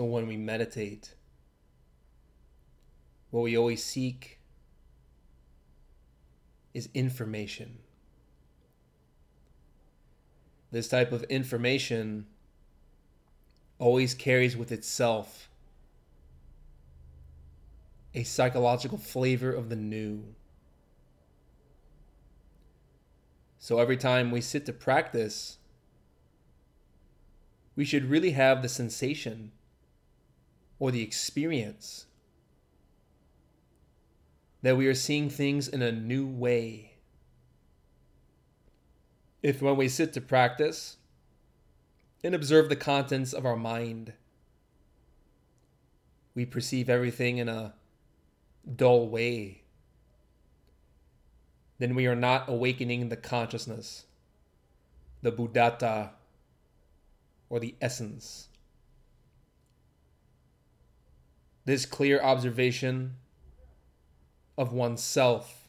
So when we meditate, what we always seek is information. This type of information always carries with itself a psychological flavor of the new. So every time we sit to practice, we should really have the sensation or the experience that we are seeing things in a new way. If when we sit to practice and observe the contents of our mind, we perceive everything in a dull way, then we are not awakening the consciousness, the Buddhata, or the essence this clear observation of oneself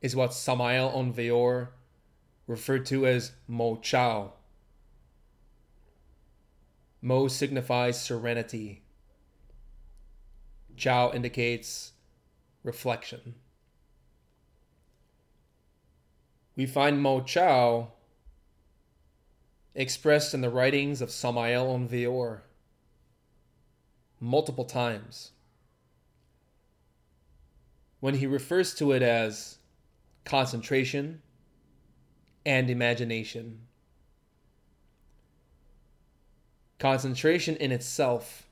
is what Samael Aun Weor referred to as Mo Chao. Mo signifies serenity. Chao indicates reflection. We find Mo Chao expressed in the writings of Samael Aun Weor multiple times when he refers to it as concentration and imagination. Concentration in itself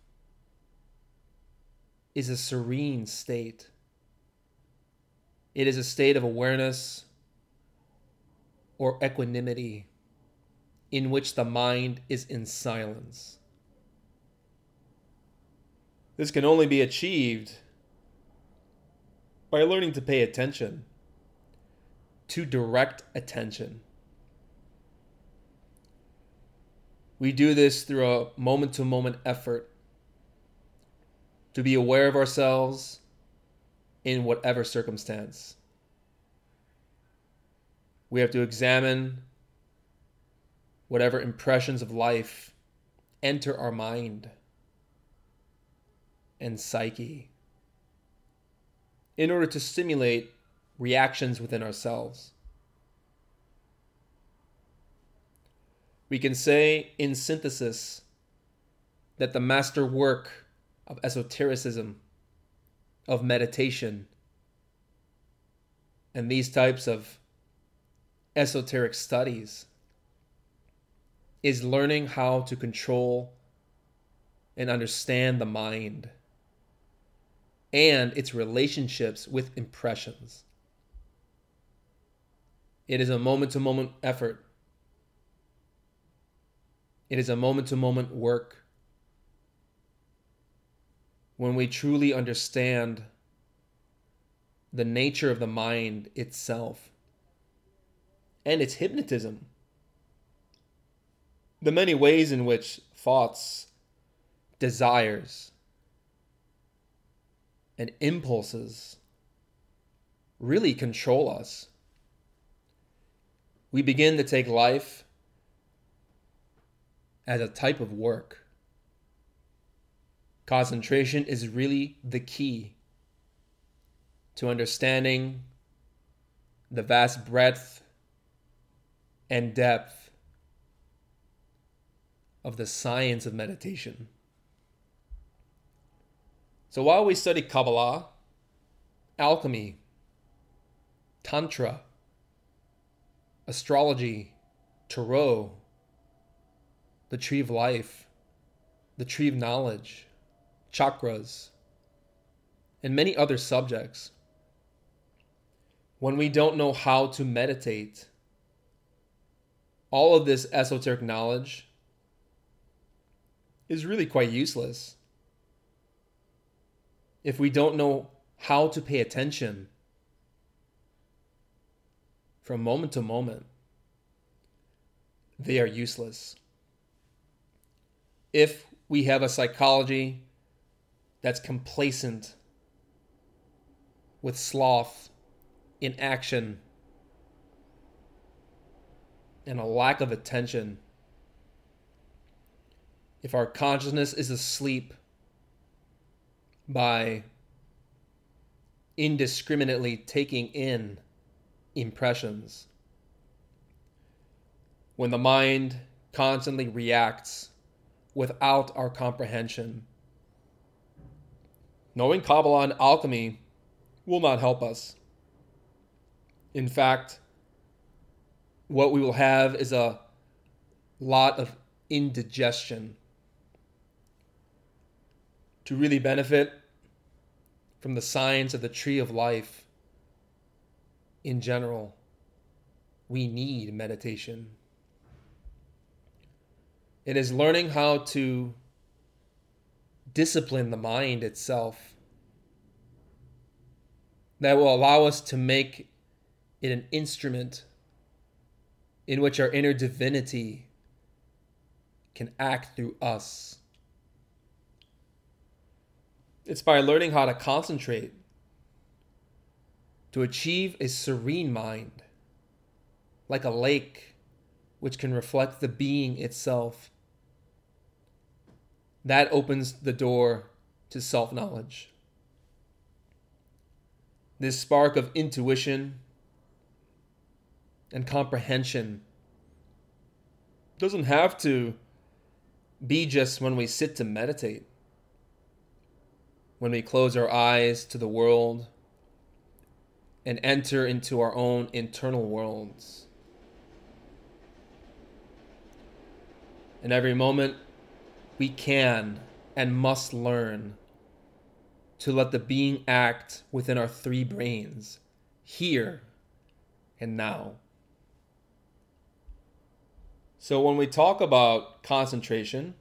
is a serene state. It is a state of awareness or equanimity in which the mind is in silence. This can only be achieved by learning to pay attention, to direct attention. We do this through a moment to moment effort to be aware of ourselves in whatever circumstance. We have to examine whatever impressions of life enter our mind and psyche in order to stimulate reactions within ourselves. We can say, in synthesis, that the master work of esotericism, of meditation, and these types of esoteric studies is learning how to control and understand the mind and its relationships with impressions. It is a moment to moment effort. It is a moment to moment work. When we truly understand the nature of the mind itself and its hypnotism. the many ways in which thoughts, desires, and impulses really control us. We begin to take life as a type of work. Concentration is really the key to understanding the vast breadth and depth of the science of meditation. So while we study Kabbalah, alchemy, Tantra, astrology, Tarot, the tree of life, the tree of knowledge, chakras, and many other subjects, when we don't know how to meditate, all of this esoteric knowledge is really quite useless. If we don't know how to pay attention from moment to moment, they are useless. If we have a psychology that's complacent with sloth inaction, and a lack of attention. If our consciousness is asleep by indiscriminately taking in impressions, when the mind constantly reacts without our comprehension, knowing Kabbalah and alchemy will not help us. In fact, what we will have is a lot of indigestion. To really benefit from the science of the tree of life in general, we need meditation. It is learning how to discipline the mind itself that will allow us to make it an instrument in which our inner divinity can act through us. It's by learning how to concentrate to achieve a serene mind, like a lake which can reflect the being itself. That opens the door to self knowledge. This spark of intuition and comprehension doesn't have to be just when we sit to meditate, when we close our eyes to the world and enter into our own internal worlds. In every moment, we can and must learn to let the being act within our three brains, here and now. So when we talk about concentration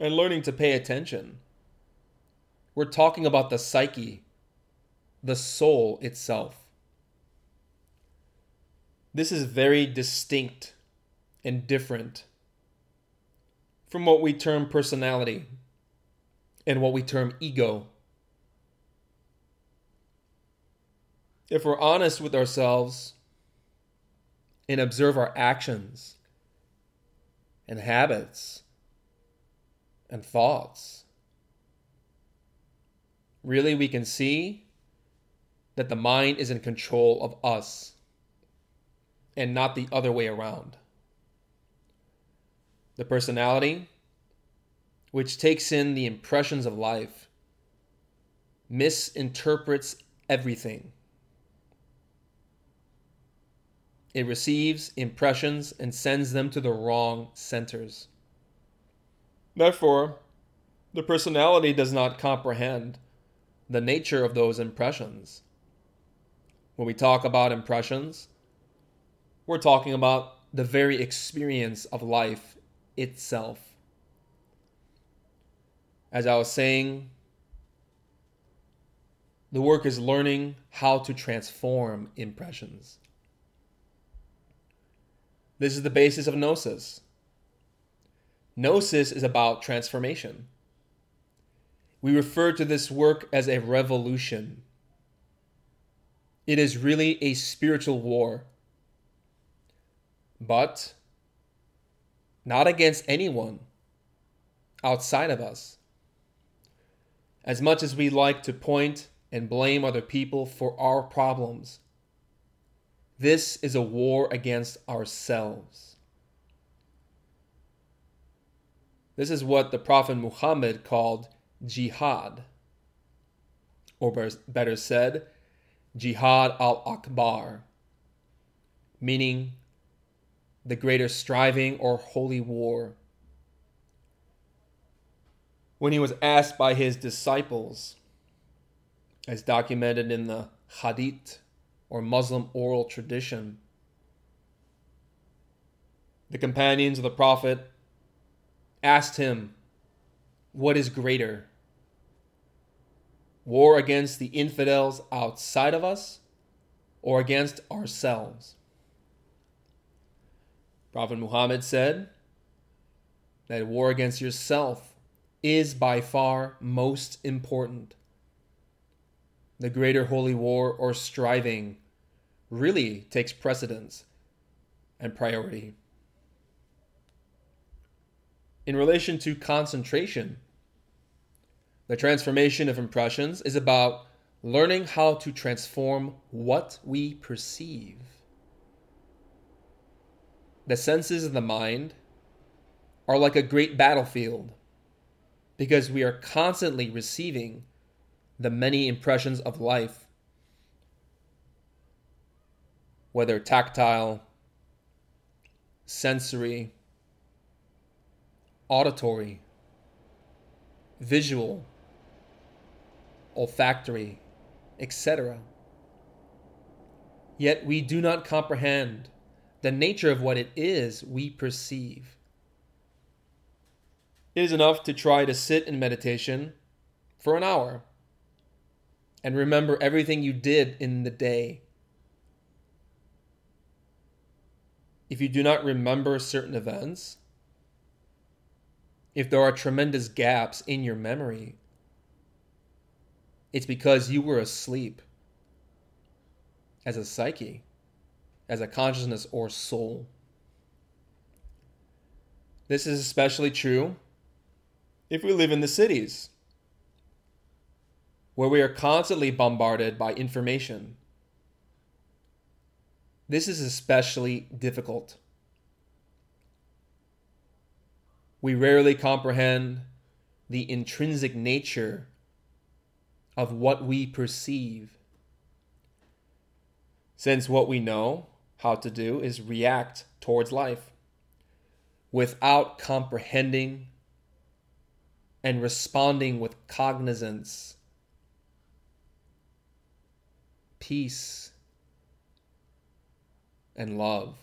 and learning to pay attention, we're talking about the psyche, the soul itself. This is very distinct and different from what we term personality and what we term ego. If we're honest with ourselves and observe our actions, and habits and thoughts. Really, we can see that the mind is in control of us and not the other way around. The personality, which takes in the impressions of life, misinterprets everything It receives impressions and sends them to the wrong centers. Therefore, the personality does not comprehend the nature of those impressions. When we talk about impressions, we're talking about the very experience of life itself. As I was saying, the work is learning how to transform impressions. This is the basis of gnosis. Gnosis is about transformation. We refer to this work as a revolution. It is really a spiritual war, but not against anyone outside of us. As much as we like to point and blame other people for our problems, this is a war against ourselves. This is what the Prophet Muhammad called jihad, or better said, jihad al akbar, meaning the greater striving or holy war. When he was asked by his disciples, as documented in the Hadith or Muslim oral tradition, the companions of the Prophet asked him, What is greater? War against the infidels outside of us or against ourselves? Prophet Muhammad said that war against yourself is by far most important. The greater holy war or striving really takes precedence and priority. In relation to concentration, the transformation of impressions is about learning how to transform what we perceive. The senses of the mind are like a great battlefield because we are constantly receiving the many impressions of life, whether tactile, sensory, auditory, visual, olfactory, etc. Yet we do not comprehend the nature of what it is we perceive. It is enough to try to sit in meditation for an hour and remember everything you did in the day. If you do not remember certain events, if there are tremendous gaps in your memory, it's because you were asleep as a psyche as a consciousness or soul. This is especially true if we live in the cities, where we are constantly bombarded by information. This is especially difficult. We rarely comprehend the intrinsic nature of what we perceive. Since what we know how to do is react towards life without comprehending and responding with cognizance, peace, and love.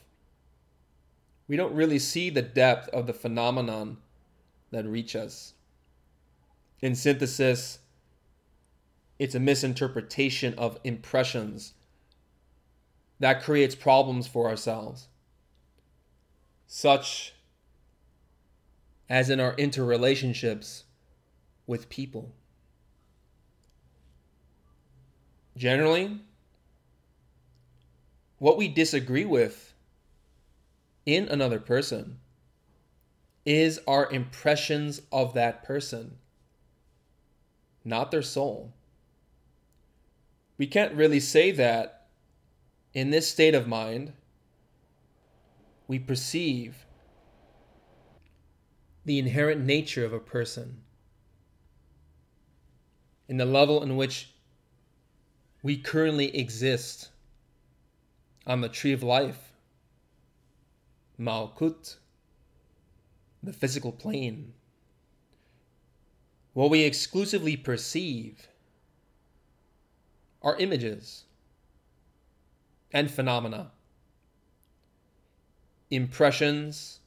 We don't really see the depth of the phenomenon that reach us. In synthesis, it's a misinterpretation of impressions that creates problems for ourselves, such as in our interrelationships with people. Generally, what we disagree with in another person is our impressions of that person, not their soul. We can't really say that in this state of mind, we perceive the inherent nature of a person in the level in which we currently exist on the tree of life, Malkut, the physical plane. What we exclusively perceive are images and phenomena, impressions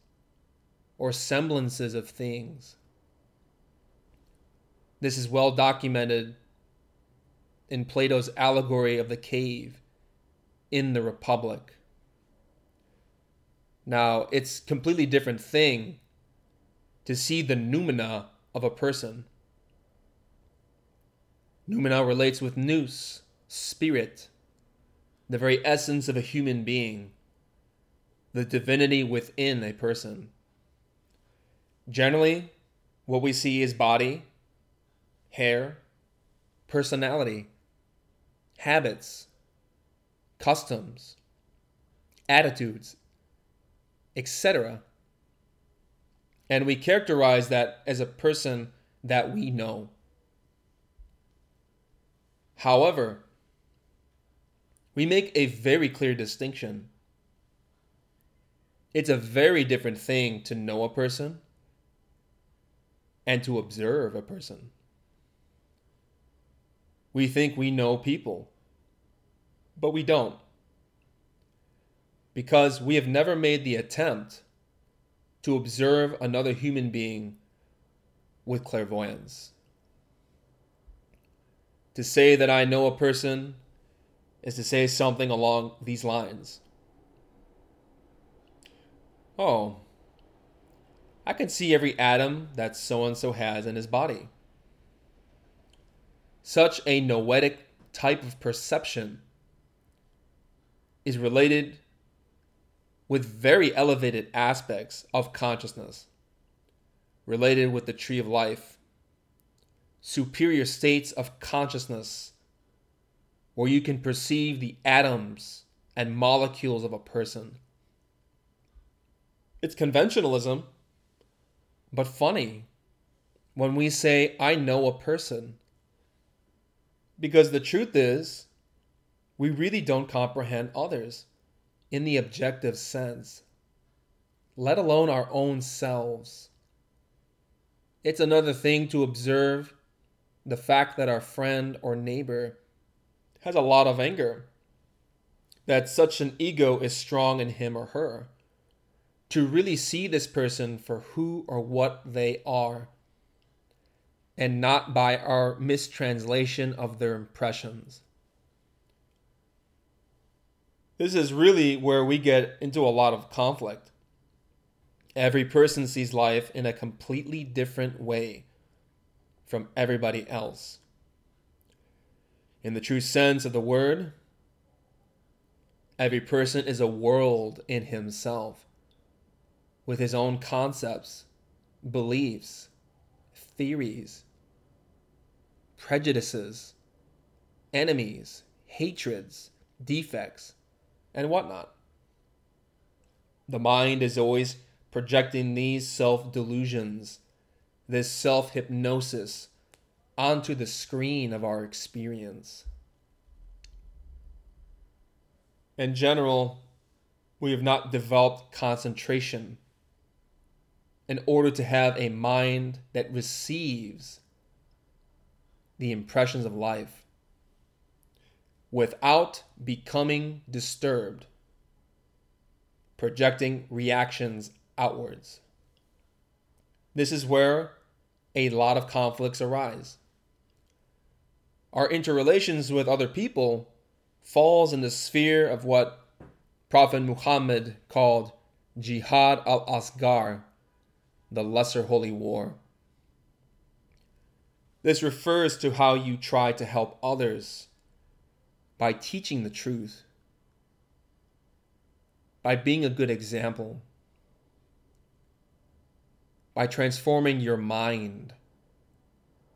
or semblances of things. This is well documented in Plato's allegory of the cave in the Republic. Now, it's completely different thing to see the noumena of a person. Noumena relates with nous, spirit, the very essence of a human being, the divinity within a person. Generally, what we see is body, hair, personality, habits, customs, attitudes, etc. And we characterize that as a person that we know. However, we make a very clear distinction. It's a very different thing to know a person and to observe a person. We think we know people, but we don't. Because we have never made the attempt to observe another human being with clairvoyance. To say that I know a person is to say something along these lines. Oh, I can see every atom that so and so has in his body. Such a noetic type of perception is related with very elevated aspects of consciousness, related with the tree of life, superior states of consciousness, where you can perceive the atoms and molecules of a person. It's conventionalism but funny when we say, I know a person. Because the truth is, we really don't comprehend others in the objective sense, let alone our own selves. It's another thing to observe the fact that our friend or neighbor has a lot of anger, that such an ego is strong in him or her to really see this person for who or what they are and not by our mistranslation of their impressions. This is really where we get into a lot of conflict. Every person sees life in a completely different way from everybody else. In the true sense of the word, every person is a world in himself with his own concepts, beliefs, theories, prejudices, enemies, hatreds, defects, and whatnot. The mind is always projecting these self delusions, this self hypnosis, onto the screen of our experience. In general, we have not developed concentration in order to have a mind that receives the impressions of life without becoming disturbed, projecting reactions outwards. This is where a lot of conflicts arise. Our interrelations with other people falls in the sphere of what Prophet Muhammad called Jihad al-Asghar, the Lesser Holy War. This refers to how you try to help others by teaching the truth, by being a good example, by transforming your mind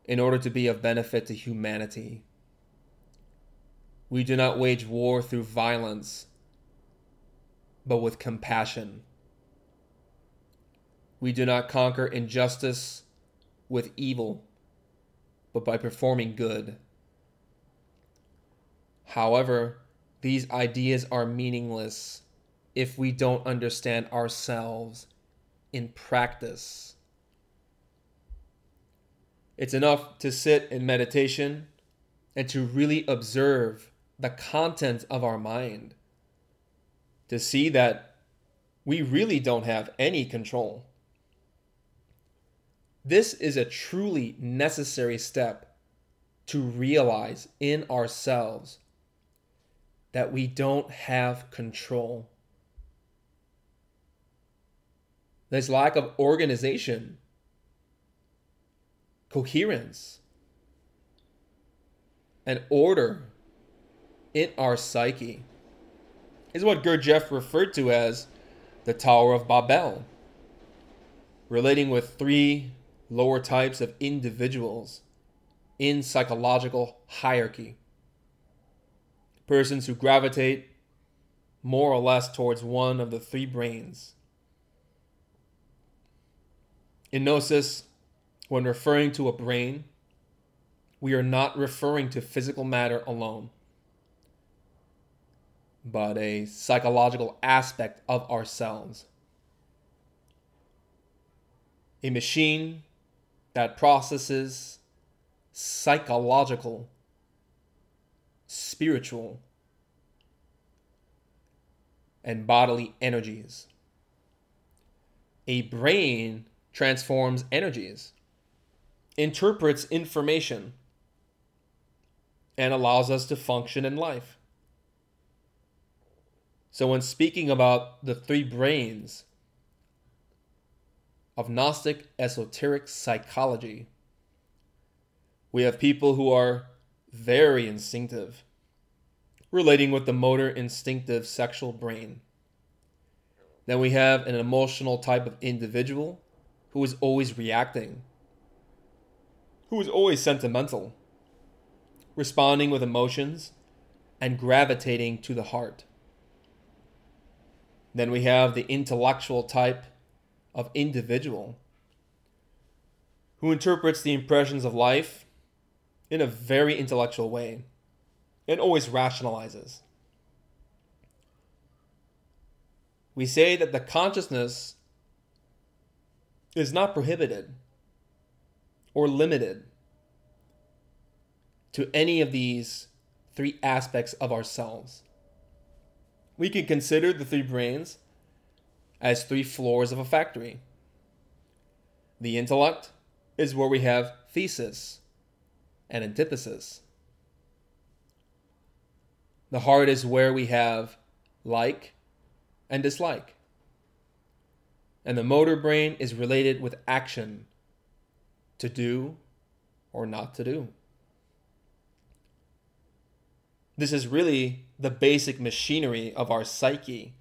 in order to be of benefit to humanity. We do not wage war through violence, but with compassion. We do not conquer injustice with evil, but by performing good. However, these ideas are meaningless if we don't understand ourselves in practice. It's enough to sit in meditation and to really observe the content of our mind, to see that we really don't have any control. This is a truly necessary step to realize in ourselves that we don't have control. This lack of organization coherence, and order in our psyche is what Gurdjieff referred to as the Tower of Babel, relating with three lower types of individuals in psychological hierarchy. Persons who gravitate more or less towards one of the three brains. In Gnosis, when referring to a brain, we are not referring to physical matter alone, but a psychological aspect of ourselves. A machine that processes psychological, spiritual, and bodily energies. A brain transforms energies, interprets information, and allows us to function in life. So, when speaking about the three brains of Gnostic esoteric psychology, we have people who are very instinctive, relating with the motor instinctive sexual brain. Then we have an emotional type of individual who is always reacting, who is always sentimental, responding with emotions, and gravitating to the heart. Then we have the intellectual type of individual who interprets the impressions of life in a very intellectual way and always rationalizes. We say that the consciousness is not prohibited or limited to any of these three aspects of ourselves. We can consider the three brains as three floors of a factory. The intellect is where we have thesis and antithesis. The heart is where we have like and dislike. And the motor brain is related with action to do or not to do. This is really the basic machinery of our psyche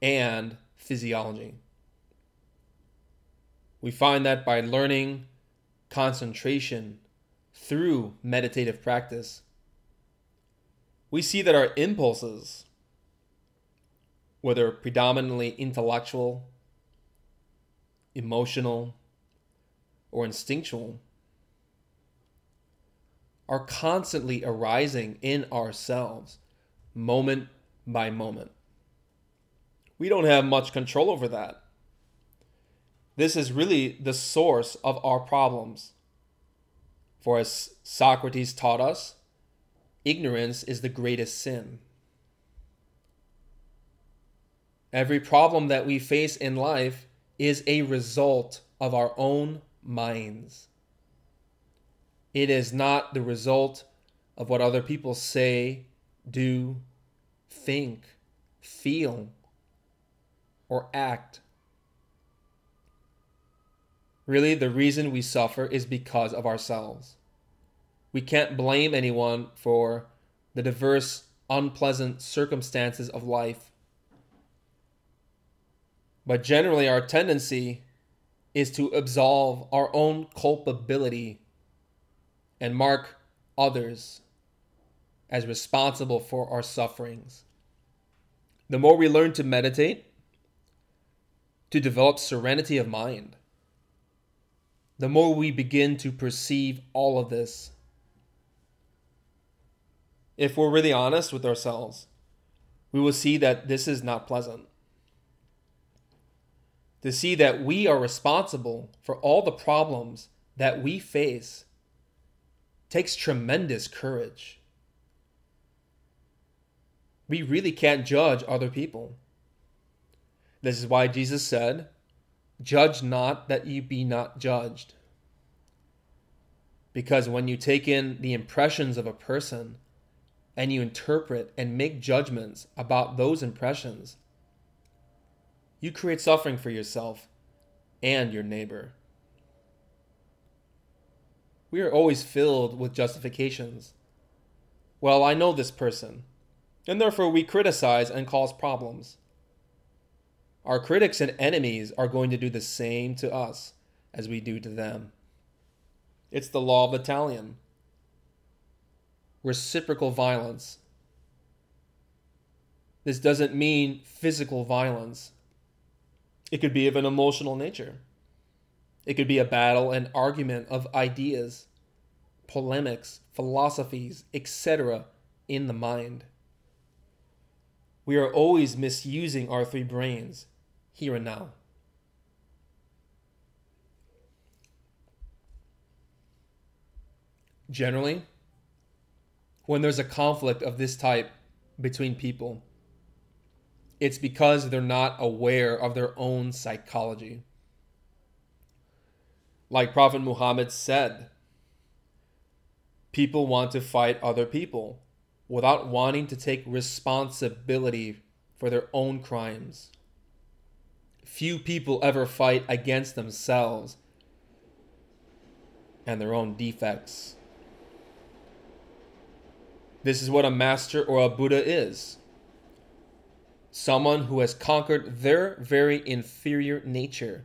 and physiology. We find that by learning concentration through meditative practice, we see that our impulses, whether predominantly intellectual, emotional, or instinctual, are constantly arising in ourselves, moment by moment. We don't have much control over that. This is really the source of our problems. For as Socrates taught us, ignorance is the greatest sin. Every problem that we face in life is a result of our own minds. It is not the result of what other people say, do, think, feel, or act. Really, the reason we suffer is because of ourselves. We can't blame anyone for the diverse, unpleasant circumstances of life. But generally, our tendency is to absolve our own culpability and mark others as responsible for our sufferings. The more we learn to meditate, to develop serenity of mind, the more we begin to perceive all of this. If we're really honest with ourselves, we will see that this is not pleasant. To see that we are responsible for all the problems that we face takes tremendous courage. We really can't judge other people. This is why Jesus said, Judge not that you be not judged. Because when you take in the impressions of a person and you interpret and make judgments about those impressions, you create suffering for yourself and your neighbor. we are always filled with justifications. Well, I know this person, and therefore we criticize and cause problems. Our critics and enemies are going to do the same to us as we do to them. It's the law of the talion. Reciprocal violence. This doesn't mean physical violence. It could be of an emotional nature. It could be a battle and argument of ideas, polemics, philosophies, etc., in the mind. We are always misusing our three brains, here and now. Generally, when there's a conflict of this type between people, it's because they're not aware of their own psychology. Like Prophet Muhammad said, people want to fight other people without wanting to take responsibility for their own crimes. Few people ever fight against themselves and their own defects. This is what a master or a Buddha is someone who has conquered their very inferior nature.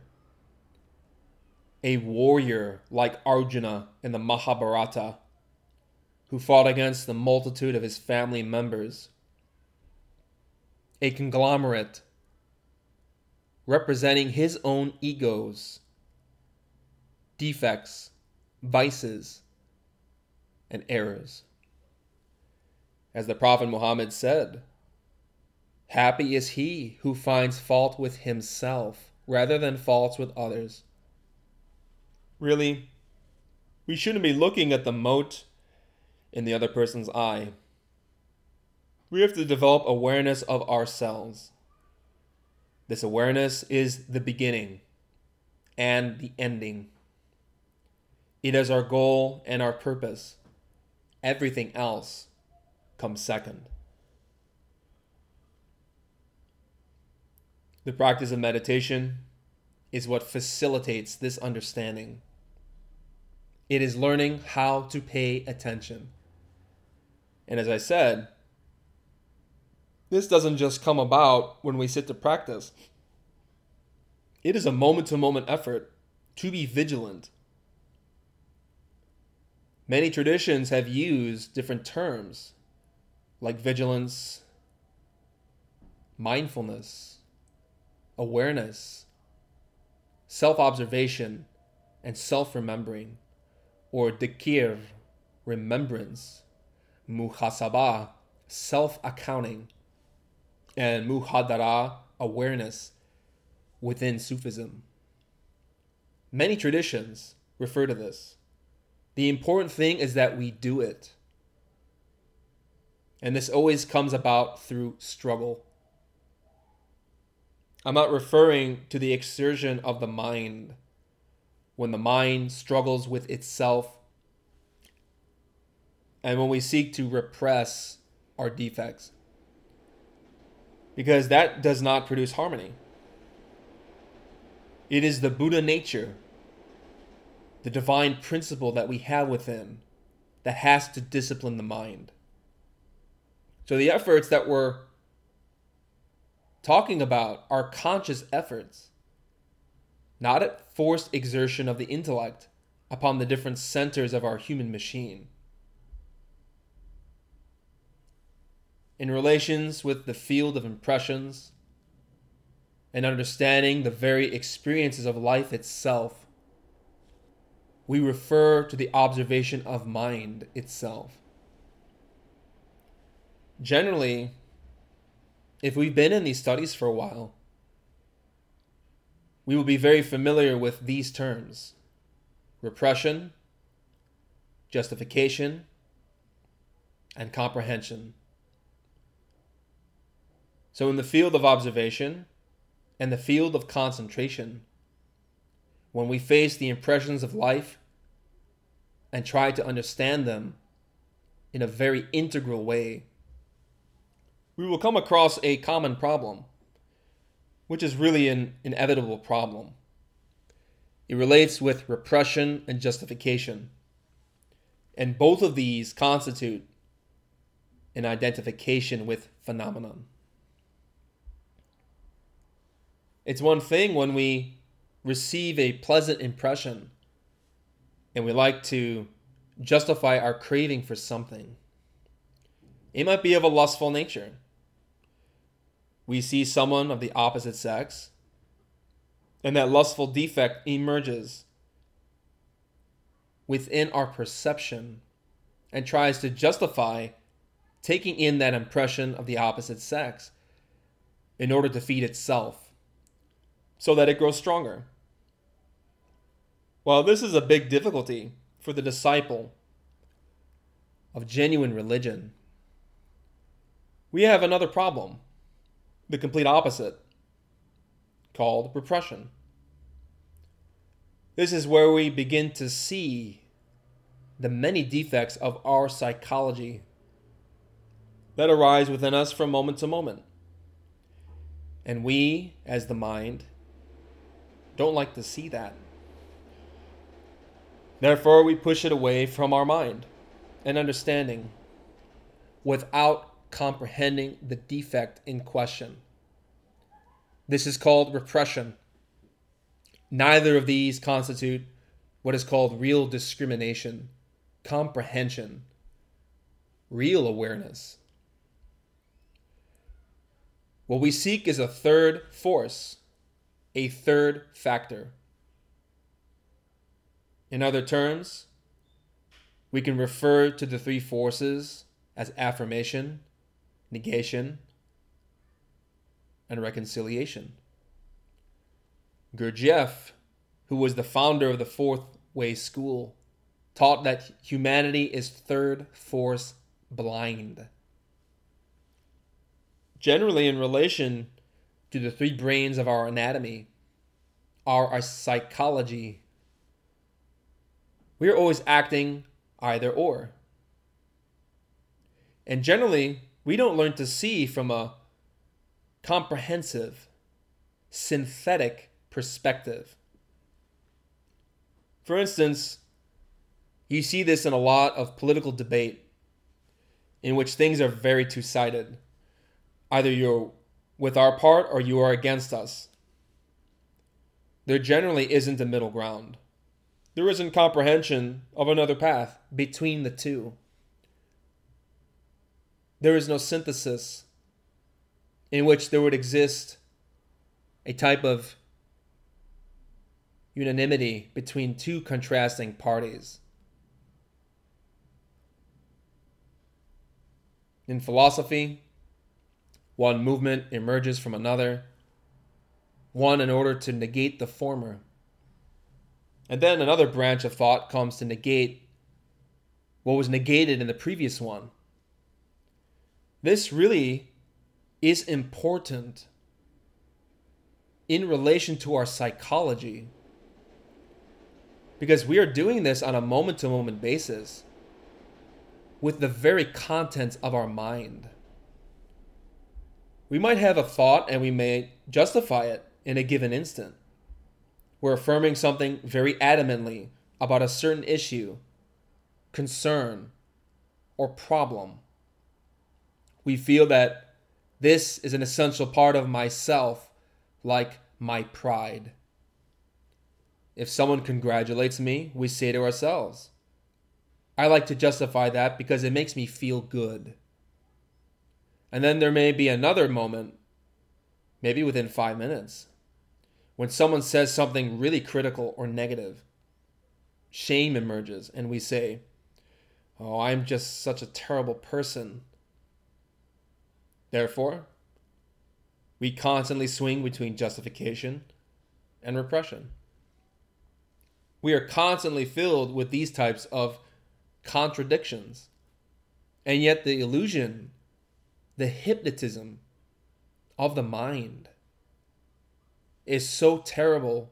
A warrior like Arjuna in the Mahabharata, who fought against the multitude of his family members. A conglomerate representing his own egos, defects, vices, and errors. As the Prophet Muhammad said, Happy is he who finds fault with himself rather than faults with others. Really, we shouldn't be looking at the mote in the other person's eye. We have to develop awareness of ourselves. This awareness is the beginning and the ending. It is our goal and our purpose. Everything else comes second. The practice of meditation is what facilitates this understanding. It is learning how to pay attention. And as I said, this doesn't just come about when we sit to practice. It is a moment to moment effort to be vigilant. Many traditions have used different terms like vigilance, mindfulness, awareness, self observation, and self remembering, or dhikr, remembrance, muhasabah, self accounting, and muhadara, awareness, within Sufism. Many traditions refer to this. The important thing is that we do it. And this always comes about through struggle. I'm not referring to the exertion of the mind when the mind struggles with itself and when we seek to repress our defects. Because that does not produce harmony. It is the Buddha nature, the divine principle that we have within, that has to discipline the mind. So the efforts that we're talking about are conscious efforts, not a forced exertion of the intellect upon the different centers of our human machine. In relations with the field of impressions and understanding the very experiences of life itself, we refer to the observation of mind itself. Generally, if we've been in these studies for a while, we will be very familiar with these terms repression, justification, and comprehension. So, in the field of observation and the field of concentration, when we face the impressions of life and try to understand them in a very integral way, we will come across a common problem, which is really an inevitable problem. It relates with repression and justification. And both of these constitute an identification with phenomenon. It's one thing when we receive a pleasant impression and we like to justify our craving for something. It might be of a lustful nature. We see someone of the opposite sex, and that lustful defect emerges within our perception and tries to justify taking in that impression of the opposite sex in order to feed itself so that it grows stronger. While this is a big difficulty for the disciple of genuine religion, we have another problem, the complete opposite, called repression. This is where we begin to see the many defects of our psychology that arise within us from moment to moment. And we, as the mind, don't like to see that. Therefore, we push it away from our mind and understanding without comprehending the defect in question. This is called repression. Neither of these constitute what is called real discrimination, comprehension, real awareness. What we seek is a third force, a third factor. In other terms, we can refer to the three forces as affirmation, negation, and reconciliation. Gurdjieff, who was the founder of the Fourth Way School, taught that humanity is third force blind generally in relation to the three brains of our anatomy, our, our psychology, we are always acting either or. And generally, we don't learn to see from a comprehensive, synthetic perspective. For instance, you see this in a lot of political debate in which things are very two sided. Either you're with our part or you are against us. There generally isn't a middle ground. There isn't comprehension of another path between the two. There is no synthesis in which there would exist a type of unanimity between two contrasting parties. In philosophy, one movement emerges from another, one in order to negate the former. And then another branch of thought comes to negate what was negated in the previous one. This really is important in relation to our psychology because we are doing this on a moment to moment basis with the very contents of our mind we might have a thought and we may justify it in a given instant. We're affirming something very adamantly about a certain issue, concern, or problem. We feel that this is an essential part of myself, like my pride. If someone congratulates me, we say to ourselves, I like to justify that because it makes me feel good. And then there may be another moment, maybe within five minutes, when someone says something really critical or negative. Shame emerges, and we say, Oh, I'm just such a terrible person. Therefore, we constantly swing between justification and repression. We are constantly filled with these types of contradictions. And yet, the illusion the hypnotism of the mind is so terrible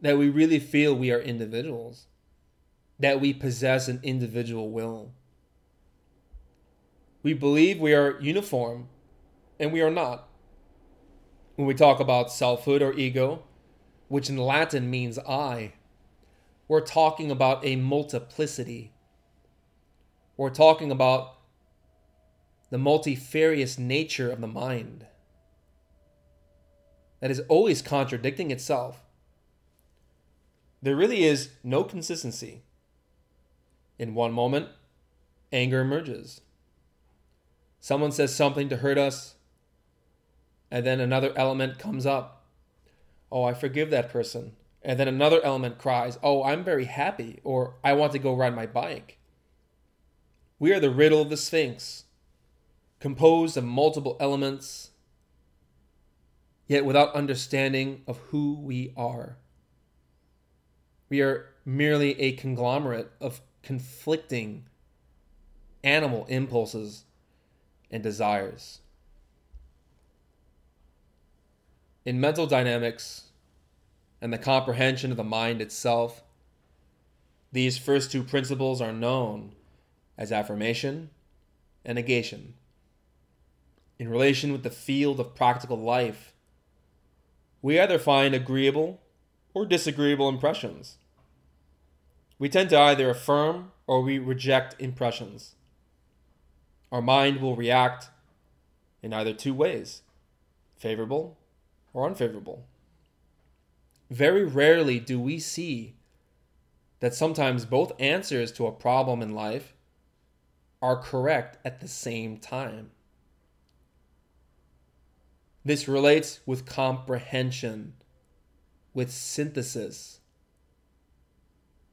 that we really feel we are individuals, that we possess an individual will. We believe we are uniform, and we are not. When we talk about selfhood or ego, which in Latin means I, we're talking about a multiplicity. We're talking about the multifarious nature of the mind that is always contradicting itself. There really is no consistency. In one moment, anger emerges. Someone says something to hurt us, and then another element comes up. Oh, I forgive that person. And then another element cries, Oh, I'm very happy, or I want to go ride my bike. We are the riddle of the Sphinx, composed of multiple elements, yet without understanding of who we are. We are merely a conglomerate of conflicting animal impulses and desires. In mental dynamics and the comprehension of the mind itself, these first two principles are known as affirmation and negation. In relation with the field of practical life, we either find agreeable or disagreeable impressions. We tend to either affirm or we reject impressions. Our mind will react in either two ways favorable or unfavorable. Very rarely do we see that sometimes both answers to a problem in life are correct at the same time. This relates with comprehension, with synthesis,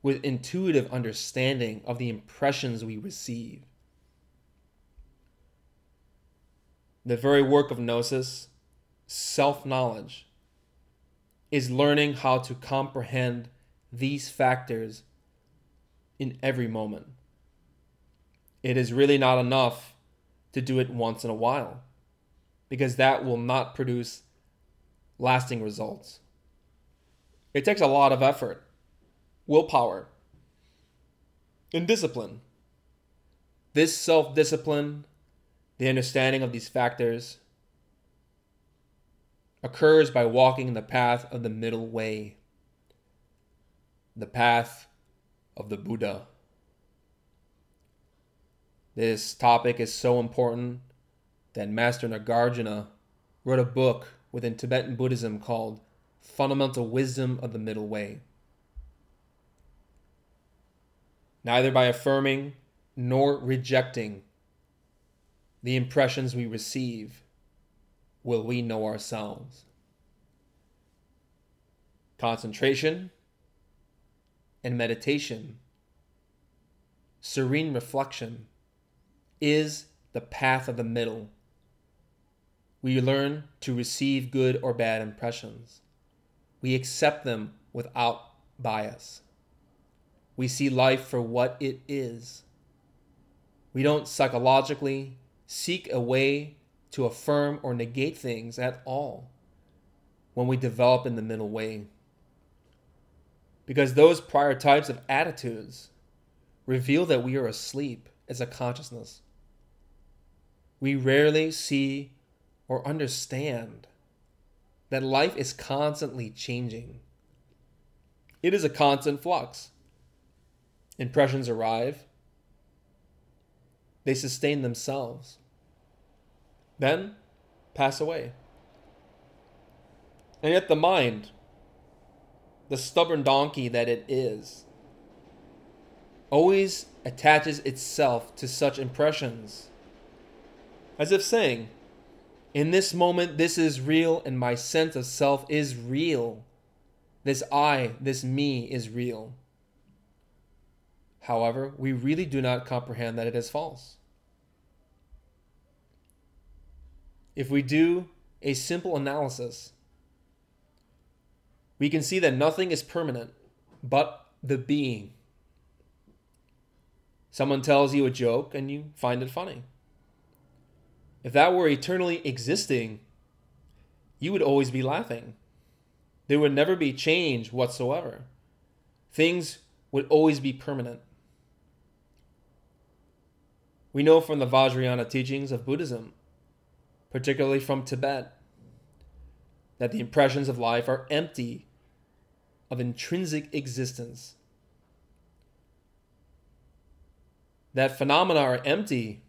with intuitive understanding of the impressions we receive. The very work of gnosis, self knowledge, is learning how to comprehend these factors in every moment. It is really not enough to do it once in a while because that will not produce lasting results. It takes a lot of effort, willpower, and discipline. This self discipline, the understanding of these factors, occurs by walking in the path of the middle way, the path of the Buddha. This topic is so important that Master Nagarjuna wrote a book within Tibetan Buddhism called Fundamental Wisdom of the Middle Way. Neither by affirming nor rejecting the impressions we receive will we know ourselves. Concentration and meditation, serene reflection, is the path of the middle we learn to receive good or bad impressions. We accept them without bias. We see life for what it is. We don't psychologically seek a way to affirm or negate things at all when we develop in the middle way. Because those prior types of attitudes reveal that we are asleep as a consciousness. We rarely see or understand that life is constantly changing. It is a constant flux. Impressions arrive, they sustain themselves, then pass away. And yet, the mind, the stubborn donkey that it is, always attaches itself to such impressions, as if saying, in this moment, this is real, and my sense of self is real. This I, this me, is real. However, we really do not comprehend that it is false. If we do a simple analysis, we can see that nothing is permanent but the being. Someone tells you a joke and you find it funny. If that were eternally existing, you would always be laughing. There would never be change whatsoever. Things would always be permanent. We know from the Vajrayana teachings of Buddhism, particularly from Tibet, that the impressions of life are empty of intrinsic existence. That phenomena are empty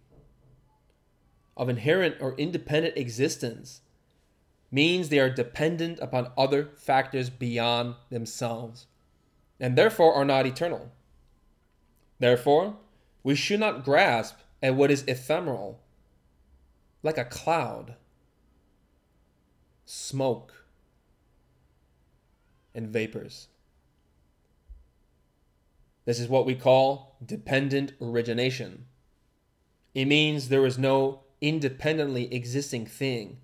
of inherent or independent existence means they are dependent upon other factors beyond themselves and therefore are not eternal. Therefore, we should not grasp at what is ephemeral, like a cloud, smoke, and vapors. This is what we call dependent origination. It means there is no independently existing thing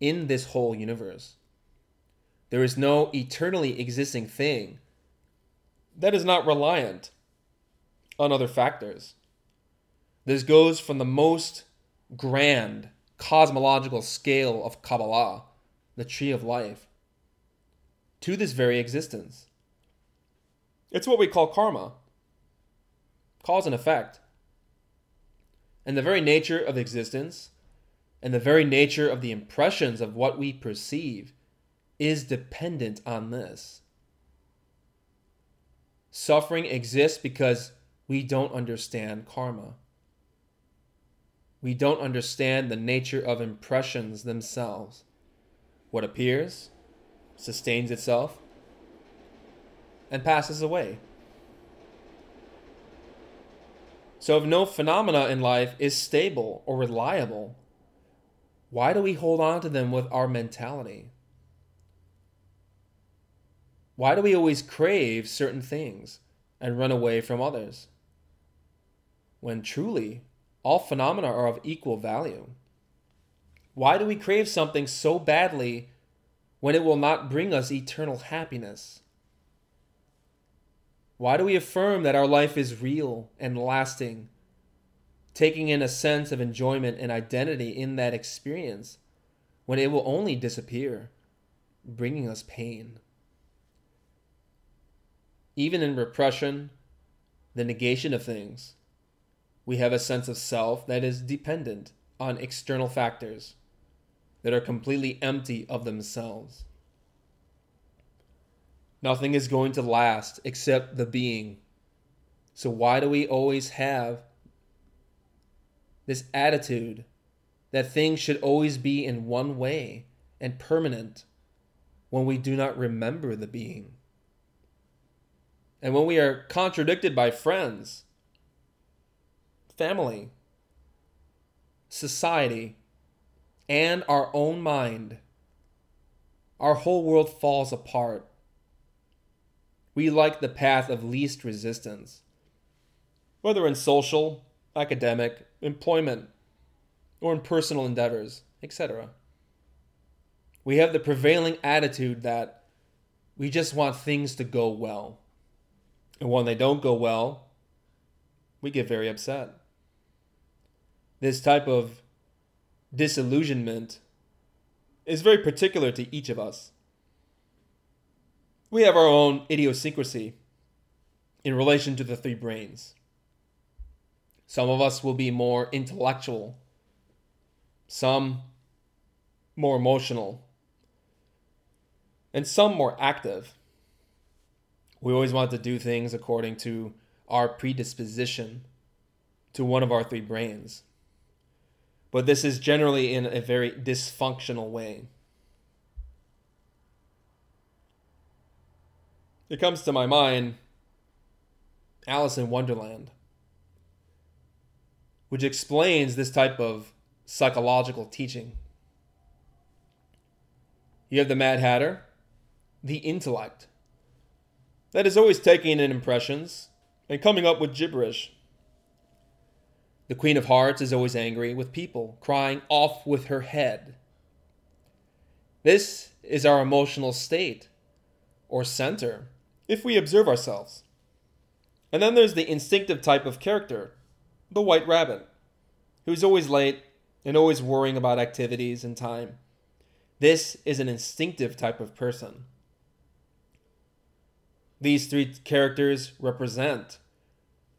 in this whole universe. There is no eternally existing thing that is not reliant on other factors. This goes from the most grand cosmological scale of Kabbalah, the tree of life, to this very existence. It's what we call karma cause and effect. And the very nature of existence and the very nature of the impressions of what we perceive is dependent on this. Suffering exists because we don't understand karma. We don't understand the nature of impressions themselves. What appears, sustains itself, and passes away. So, if no phenomena in life is stable or reliable, why do we hold on to them with our mentality? Why do we always crave certain things and run away from others? When truly, all phenomena are of equal value. Why do we crave something so badly when it will not bring us eternal happiness? Why do we affirm that our life is real and lasting taking in a sense of enjoyment and identity in that experience when it will only disappear, bringing us pain. Even in repression, the negation of things, we have a sense of self that is dependent on external factors that are completely empty of themselves. Nothing is going to last except the being. So, why do we always have this attitude that things should always be in one way and permanent when we do not remember the being. And when we are contradicted by friends, family, society, and our own mind, our whole world falls apart. We like the path of least resistance, whether in social, academic, employment, or in personal endeavors, etc. We have the prevailing attitude that we just want things to go well. And when they don't go well, we get very upset. This type of disillusionment is very particular to each of us. We have our own idiosyncrasy in relation to the three brains. Some of us will be more intellectual, some more emotional, and some more active. We always want to do things according to our predisposition to one of our three brains. But this is generally in a very dysfunctional way. It comes to my mind Alice in Wonderland which explains this type of psychological teaching. You have the Mad Hatter, the intellect, that is always taking in impressions and coming up with gibberish. The Queen of Hearts is always angry with people, crying off with her head. This is our emotional state, or center, if we observe ourselves. And then there's the instinctive type of character, the white rabbit, who's always late and always worrying about activities and time. This is an instinctive type of person. These three characters represent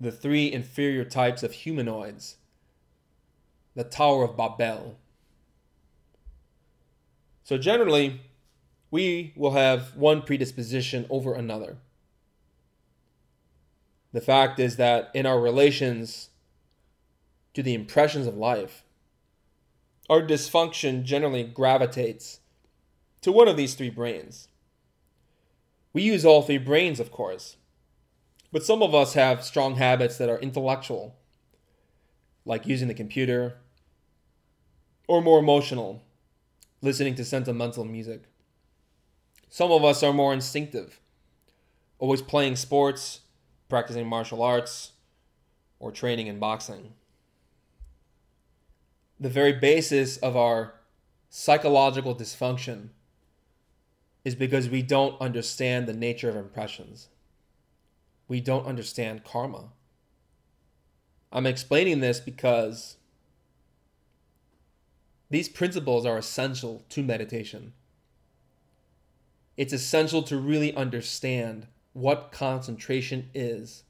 the three inferior types of humanoids the Tower of Babel. So, generally, we will have one predisposition over another. The fact is that in our relations to the impressions of life, our dysfunction generally gravitates to one of these three brains. We use all three brains, of course, but some of us have strong habits that are intellectual, like using the computer, or more emotional, listening to sentimental music. Some of us are more instinctive, always playing sports, practicing martial arts, or training in boxing. The very basis of our psychological dysfunction is because we don't understand the nature of impressions. We don't understand karma. I'm explaining this because these principles are essential to meditation. It's essential to really understand what concentration is.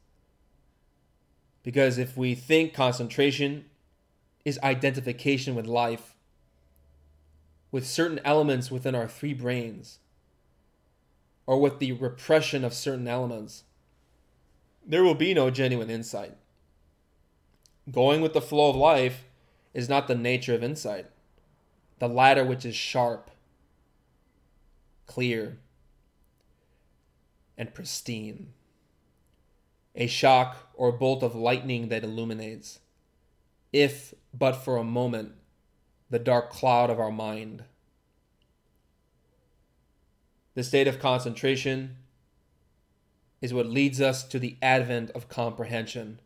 Because if we think concentration is identification with life, with certain elements within our three brains, or with the repression of certain elements, there will be no genuine insight. Going with the flow of life is not the nature of insight the latter which is sharp, clear, and pristine. A shock or bolt of lightning that illuminates, if but for a moment, the dark cloud of our mind. The state of concentration is what leads us to the advent of comprehension.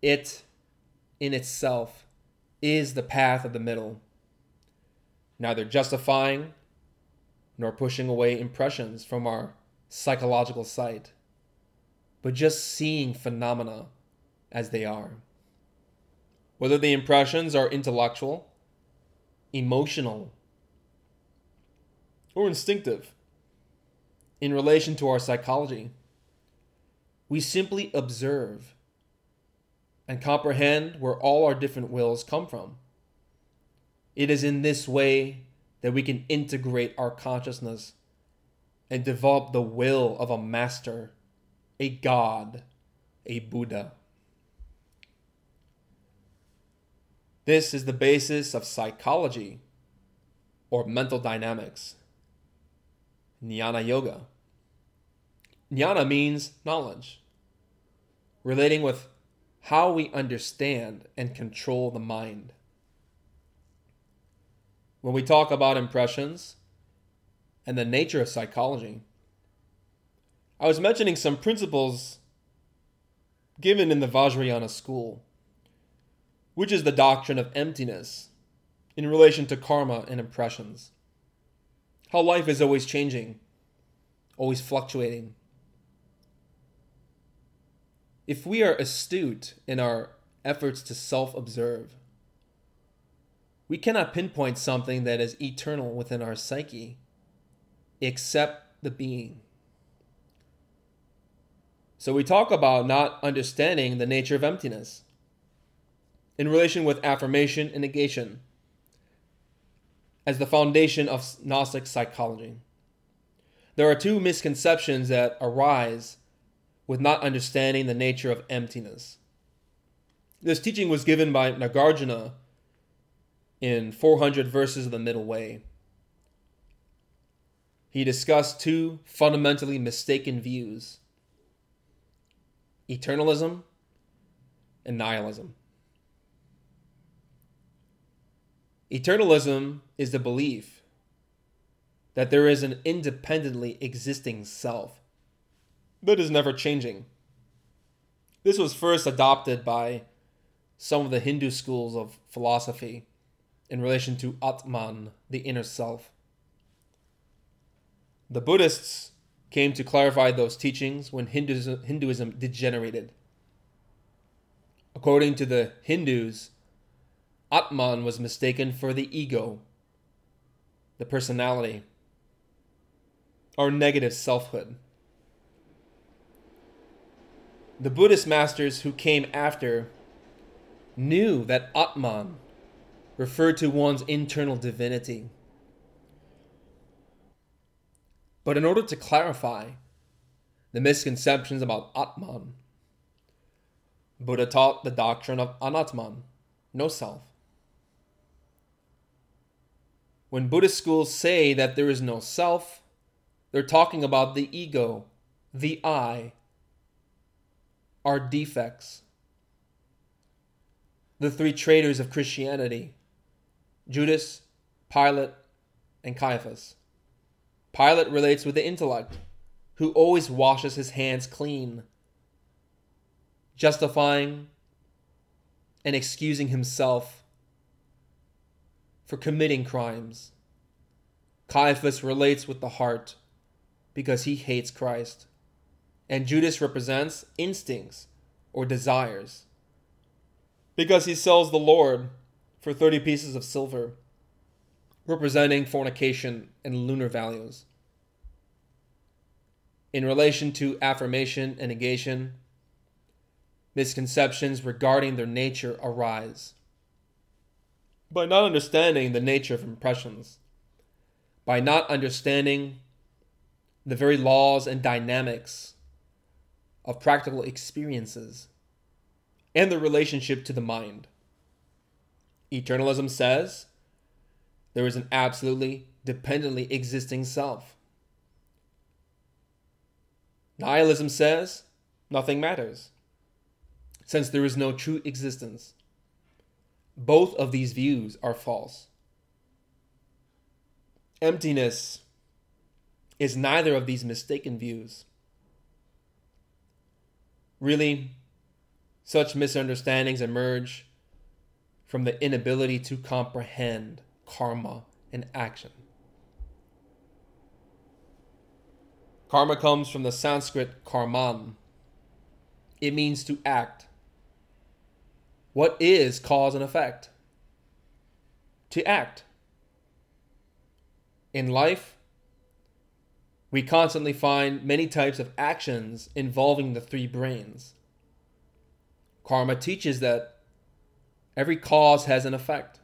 It, in itself, is the path of the middle neither justifying nor pushing away impressions from our psychological sight, but just seeing phenomena as they are. Whether the impressions are intellectual, emotional, or instinctive in relation to our psychology, we simply observe and comprehend where all our different wills come from. It is in this way that we can integrate our consciousness and develop the will of a master, a God, a Buddha. This is the basis of psychology or mental dynamics. Jnana Yoga. Jnana means knowledge, relating with how we understand and control the mind when we talk about impressions and the nature of psychology, I was mentioning some principles given in the Vajrayana school, which is the doctrine of emptiness in relation to karma and impressions. How life is always changing, always fluctuating. If we are astute in our efforts to self observe, we cannot pinpoint something that is eternal within our psyche except the being. So we talk about not understanding the nature of emptiness in relation with affirmation and negation as the foundation of Gnostic psychology. There are two misconceptions that arise with not understanding the nature of emptiness. This teaching was given by Nagarjuna in 400 Verses of the Middle Way. He discussed two fundamentally mistaken views eternalism and nihilism. Eternalism is the belief that there is an independently existing self that is never changing. This was first adopted by some of the Hindu schools of philosophy in relation to Atman, the inner self. The Buddhists came to clarify those teachings when Hinduism, Hinduism degenerated. According to the Hindus, Atman was mistaken for the ego, the personality, or negative selfhood. The Buddhist masters who came after knew that Atman referred to one's internal divinity. But in order to clarify the misconceptions about Atman, Buddha taught the doctrine of anatman, no self. When Buddhist schools say that there is no self, they're talking about the ego, the I, our defects. The three traitors of Christianity Judas, Pilate, and Caiaphas. Pilate relates with the intellect, who always washes his hands clean, justifying and excusing himself for committing crimes. Caiaphas relates with the heart because he hates Christ. And Judas represents instincts or desires because he sells the Lord for 30 pieces of silver, representing fornication and lunar values. In relation to affirmation and negation, misconceptions regarding their nature arise. By not understanding the nature of impressions, by not understanding the very laws and dynamics of practical experiences and the relationship to the mind. Eternalism says there is an absolutely dependently existing self. Nihilism says nothing matters, since there is no true existence. Both of these views are false. Emptiness is neither of these mistaken views. Really, such misunderstandings emerge from the inability to comprehend karma and action. Karma comes from the Sanskrit karman. It means to act. What is cause and effect? To act. In life, we constantly find many types of actions involving the three brains. Karma teaches that every cause has an effect,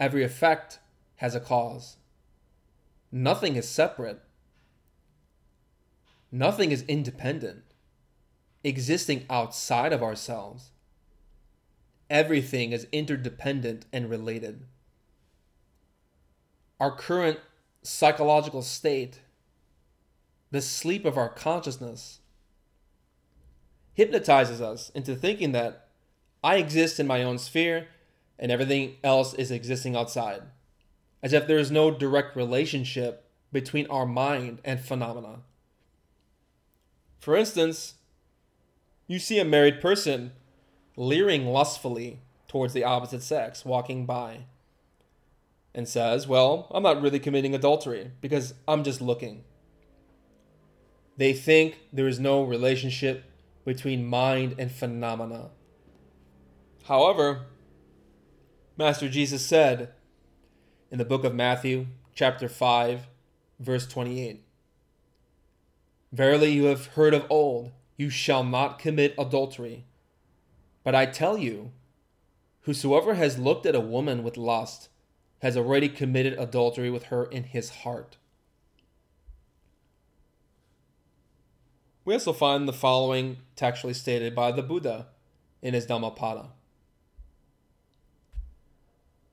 every effect has a cause. Nothing is separate, nothing is independent, existing outside of ourselves. Everything is interdependent and related. Our current psychological state, the sleep of our consciousness, hypnotizes us into thinking that I exist in my own sphere and everything else is existing outside, as if there is no direct relationship between our mind and phenomena. For instance, you see a married person leering lustfully towards the opposite sex walking by and says, Well, I'm not really committing adultery because I'm just looking. They think there is no relationship between mind and phenomena. However, Master Jesus said in the book of Matthew, chapter 5, verse 28 Verily you have heard of old, you shall not commit adultery. But I tell you, whosoever has looked at a woman with lust has already committed adultery with her in his heart. We also find the following textually stated by the Buddha in his Dhammapada.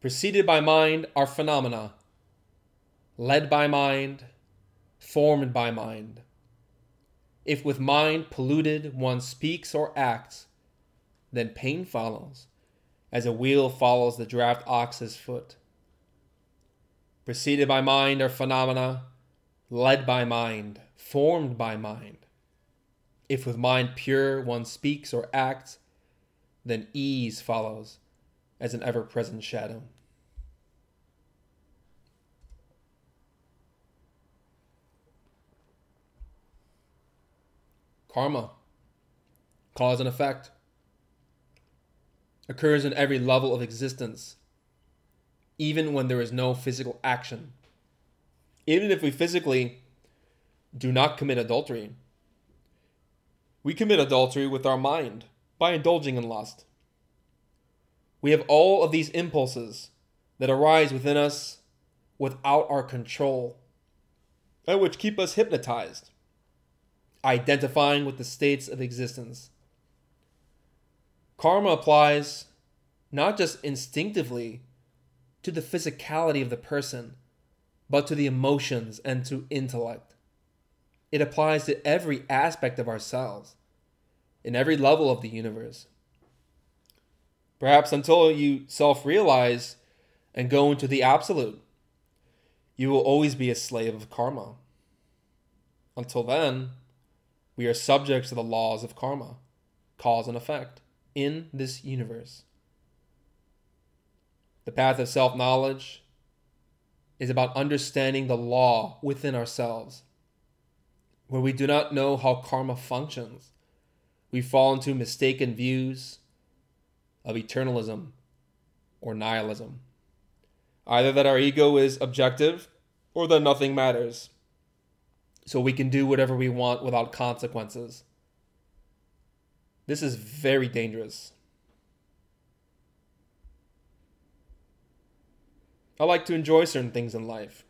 Preceded by mind are phenomena, led by mind, formed by mind. If with mind polluted one speaks or acts, then pain follows, as a wheel follows the draft ox's foot. Preceded by mind are phenomena, led by mind, formed by mind. If with mind pure one speaks or acts, then ease follows as an ever present shadow. Karma, cause and effect, occurs in every level of existence, even when there is no physical action. Even if we physically do not commit adultery, we commit adultery with our mind by indulging in lust. We have all of these impulses that arise within us without our control, and which keep us hypnotized, identifying with the states of existence. Karma applies not just instinctively to the physicality of the person, but to the emotions and to intellect. It applies to every aspect of ourselves, in every level of the universe. Perhaps until you self realize and go into the absolute, you will always be a slave of karma. Until then, we are subjects to the laws of karma, cause and effect, in this universe. The path of self knowledge is about understanding the law within ourselves. Where we do not know how karma functions, we fall into mistaken views of eternalism or nihilism. Either that our ego is objective or that nothing matters. So we can do whatever we want without consequences. This is very dangerous. I like to enjoy certain things in life.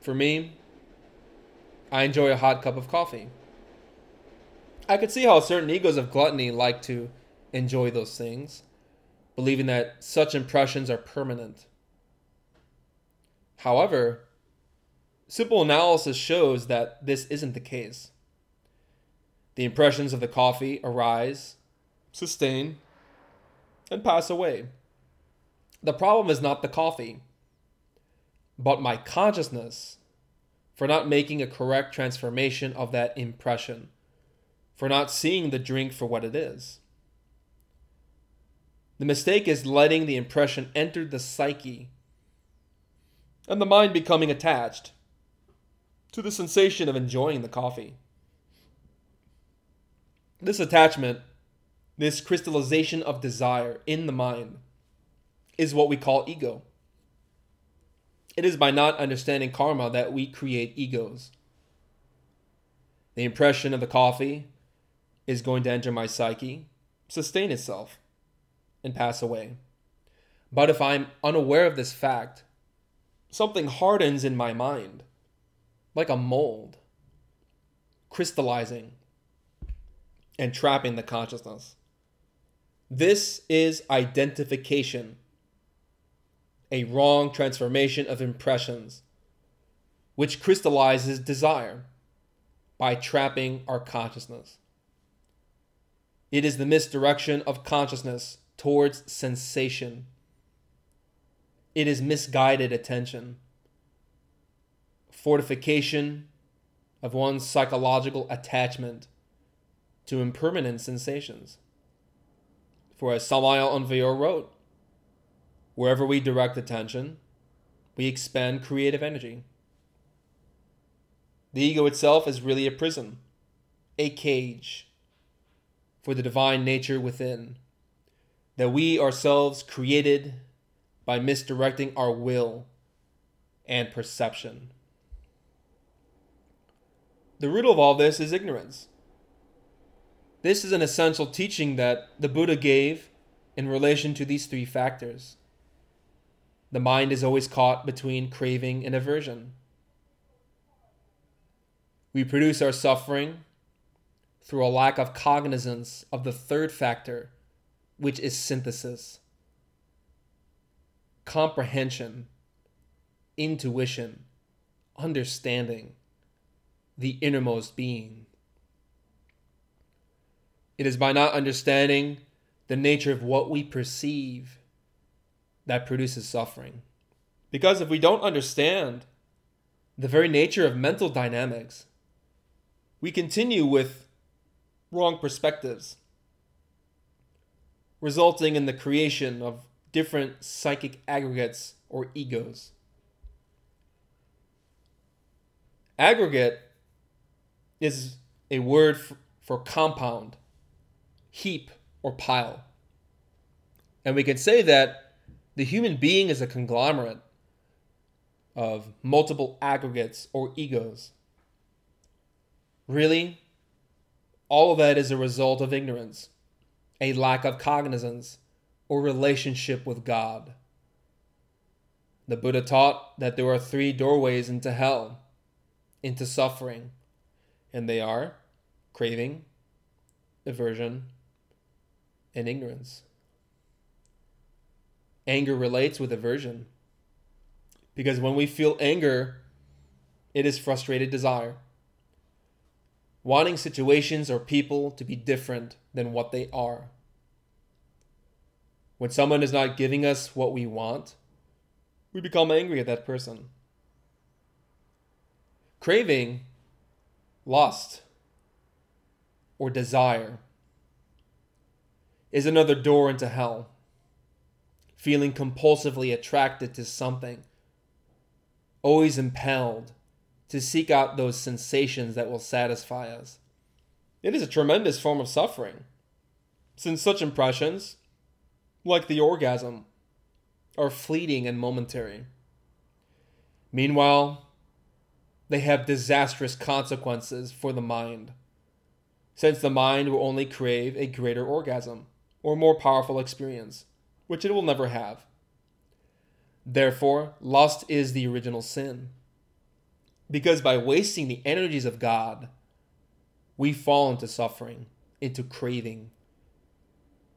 For me, I enjoy a hot cup of coffee. I could see how certain egos of gluttony like to enjoy those things, believing that such impressions are permanent. However, simple analysis shows that this isn't the case. The impressions of the coffee arise, sustain, and pass away. The problem is not the coffee, but my consciousness for not making a correct transformation of that impression, for not seeing the drink for what it is. The mistake is letting the impression enter the psyche and the mind becoming attached to the sensation of enjoying the coffee. This attachment, this crystallization of desire in the mind, is what we call ego. It is by not understanding karma that we create egos. The impression of the coffee is going to enter my psyche, sustain itself, and pass away. But if I'm unaware of this fact, something hardens in my mind, like a mold, crystallizing and trapping the consciousness. This is identification, a wrong transformation of impressions, which crystallizes desire by trapping our consciousness. It is the misdirection of consciousness towards sensation. It is misguided attention, fortification of one's psychological attachment to impermanent sensations. For as Samael Aun Weor wrote, wherever we direct attention, we expend creative energy. The ego itself is really a prison, a cage for the divine nature within, that we ourselves created by misdirecting our will and perception. The root of all this is ignorance. This is an essential teaching that the Buddha gave in relation to these three factors. The mind is always caught between craving and aversion. We produce our suffering through a lack of cognizance of the third factor, which is synthesis, comprehension, intuition, understanding, the innermost being. It is by not understanding the nature of what we perceive that produces suffering. Because if we don't understand the very nature of mental dynamics, we continue with wrong perspectives, resulting in the creation of different psychic aggregates or egos. Aggregate is a word for compound heap, or pile. And we can say that the human being is a conglomerate of multiple aggregates or egos. Really, all of that is a result of ignorance, a lack of cognizance, or relationship with God. The Buddha taught that there are three doorways into hell, into suffering, and they are craving, aversion, and ignorance. Anger relates with aversion. Because when we feel anger, it is frustrated desire. Wanting situations or people to be different than what they are. When someone is not giving us what we want, we become angry at that person. Craving, lust, or desire is another door into hell. Feeling compulsively attracted to something, always impelled to seek out those sensations that will satisfy us. It is a tremendous form of suffering, since such impressions, like the orgasm, are fleeting and momentary. Meanwhile, they have disastrous consequences for the mind, since the mind will only crave a greater orgasm or more powerful experience, which it will never have. Therefore, lust is the original sin. Because by wasting the energies of God, we fall into suffering, into craving,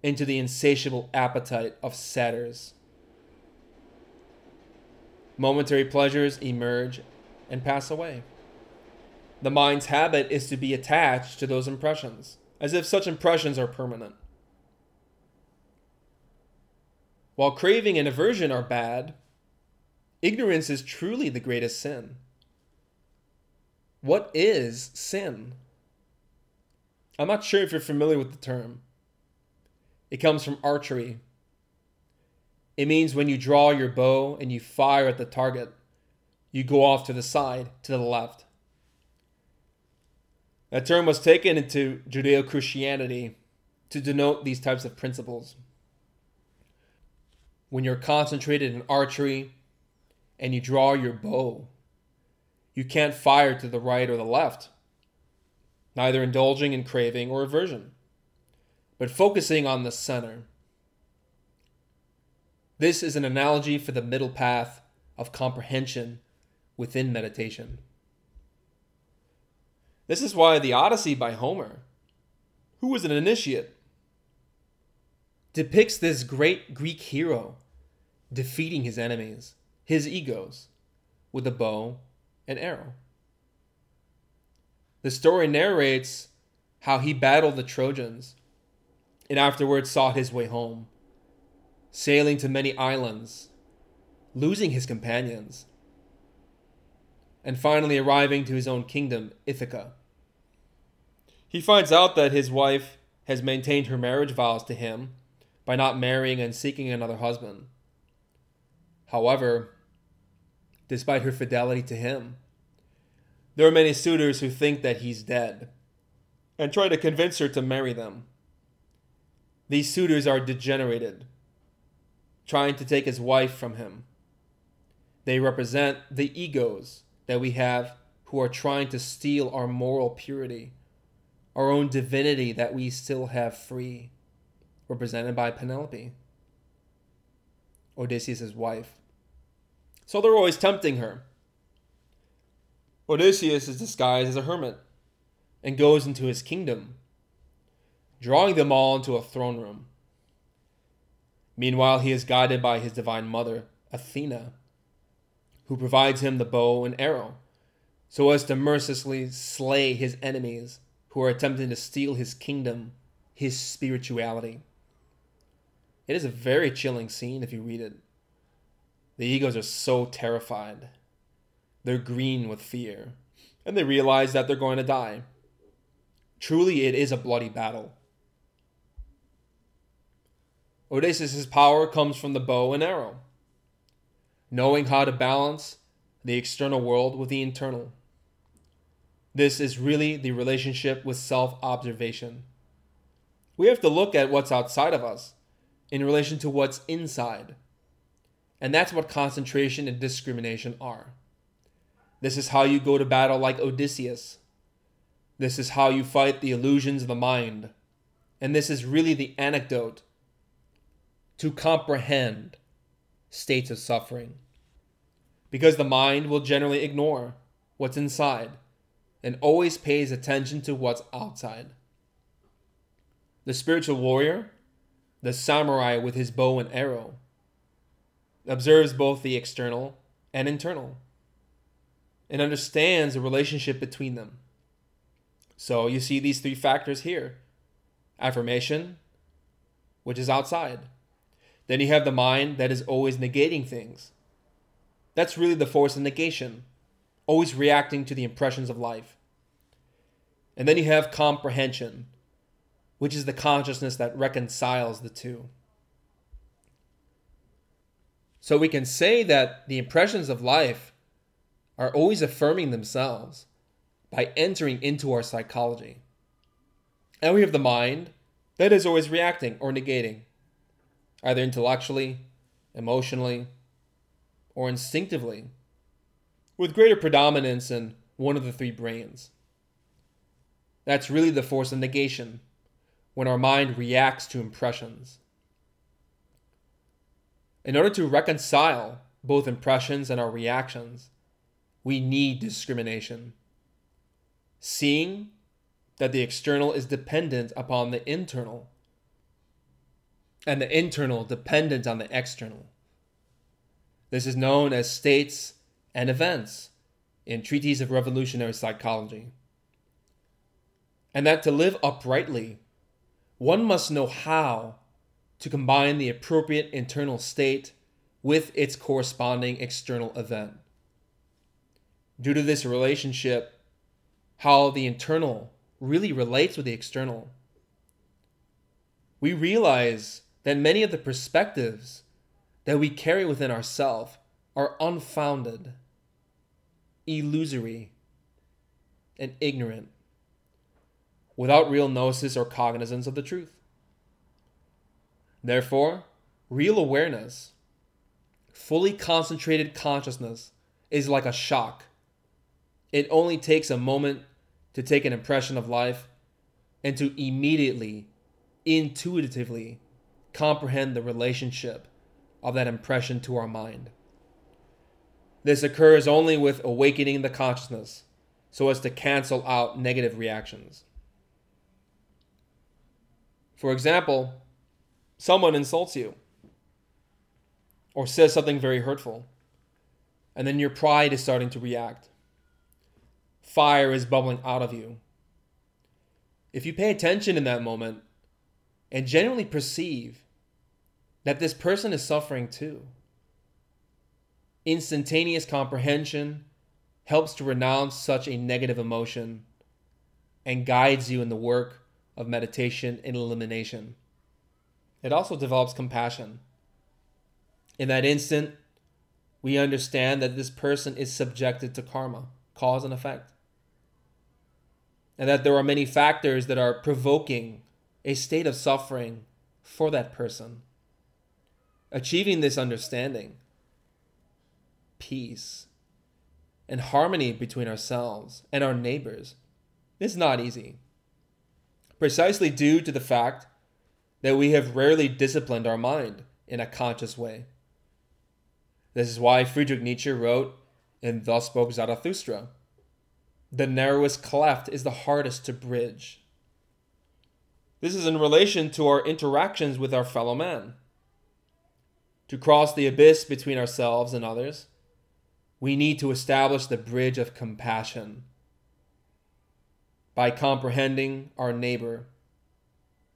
into the insatiable appetite of satyrs. Momentary pleasures emerge and pass away. The mind's habit is to be attached to those impressions, as if such impressions are permanent. While craving and aversion are bad, ignorance is truly the greatest sin. What is sin? I'm not sure if you're familiar with the term. It comes from archery. It means when you draw your bow and you fire at the target, you go off to the side, to the left. That term was taken into Judeo Christianity to denote these types of principles. When you're concentrated in archery and you draw your bow, you can't fire to the right or the left, neither indulging in craving or aversion but focusing on the center. This is an analogy for the middle path of comprehension within meditation. This is why the Odyssey by Homer, who was an initiate, depicts this great Greek hero defeating his enemies, his egos, with a bow and arrow. The story narrates how he battled the Trojans and afterwards sought his way home, sailing to many islands, losing his companions, and finally arriving to his own kingdom, Ithaca. He finds out that his wife has maintained her marriage vows to him by not marrying and seeking another husband. However, despite her fidelity to him, there are many suitors who think that he's dead and try to convince her to marry them. These suitors are degenerated, trying to take his wife from him. They represent the egos that we have who are trying to steal our moral purity, our own divinity that we still have free, represented by Penelope, Odysseus' wife. So they're always tempting her. Odysseus is disguised as a hermit and goes into his kingdom drawing them all into a throne room. Meanwhile, he is guided by his divine mother, Athena, who provides him the bow and arrow, so as to mercilessly slay his enemies who are attempting to steal his kingdom, his spirituality. It is a very chilling scene if you read it. The egos are so terrified. They're green with fear, and they realize that they're going to die. Truly, it is a bloody battle. Odysseus' power comes from the bow and arrow, knowing how to balance the external world with the internal. This is really the relationship with self observation. We have to look at what's outside of us in relation to what's inside. And that's what concentration and discrimination are. This is how you go to battle like Odysseus. This is how you fight the illusions of the mind. And this is really the anecdote to comprehend states of suffering. Because the mind will generally ignore what's inside and always pays attention to what's outside. The spiritual warrior the samurai with his bow and arrow, observes both the external and internal, and understands the relationship between them. So you see these three factors here affirmation, which is outside. Then you have the mind that is always negating things. That's really the force of negation, always reacting to the impressions of life. And then you have comprehension, which is the consciousness that reconciles the two. So we can say that the impressions of life are always affirming themselves by entering into our psychology. And we have the mind that is always reacting or negating, either intellectually, emotionally, or instinctively, with greater predominance in one of the three brains. That's really the force of negation, when our mind reacts to impressions. In order to reconcile both impressions and our reactions, we need discrimination. Seeing that the external is dependent upon the internal, and the internal dependent on the external. This is known as states and events in treatises of revolutionary psychology. And that to live uprightly, one must know how to combine the appropriate internal state with its corresponding external event. Due to this relationship, how the internal really relates with the external, we realize that many of the perspectives that we carry within ourselves are unfounded, illusory, and ignorant, without real gnosis or cognizance of the truth. Therefore, real awareness, fully concentrated consciousness, is like a shock. It only takes a moment to take an impression of life and to immediately, intuitively comprehend the relationship of that impression to our mind. This occurs only with awakening the consciousness so as to cancel out negative reactions. For example, someone insults you or says something very hurtful, and then your pride is starting to react. Fire is bubbling out of you. If you pay attention in that moment and genuinely perceive that this person is suffering too, instantaneous comprehension helps to renounce such a negative emotion and guides you in the work of meditation and elimination. It also develops compassion. In that instant, we understand that this person is subjected to karma, cause and effect. And that there are many factors that are provoking a state of suffering for that person. Achieving this understanding, peace, and harmony between ourselves and our neighbors is not easy. Precisely due to the fact that we have rarely disciplined our mind in a conscious way. This is why Friedrich Nietzsche wrote in Thus Spoke Zarathustra The narrowest cleft is the hardest to bridge. This is in relation to our interactions with our fellow man. To cross the abyss between ourselves and others, we need to establish the bridge of compassion by comprehending our neighbor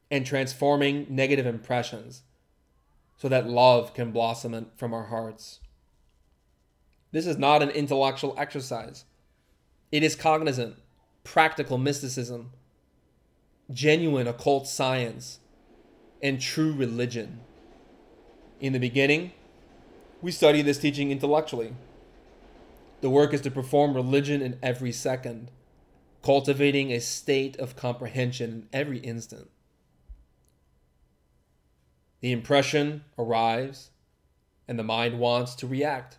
and transforming negative impressions so that love can blossom from our hearts. This is not an intellectual exercise, it is cognizant, practical mysticism, genuine occult science, and true religion. In the beginning, we study this teaching intellectually. The work is to perform religion in every second, cultivating a state of comprehension in every instant. The impression arrives, and the mind wants to react.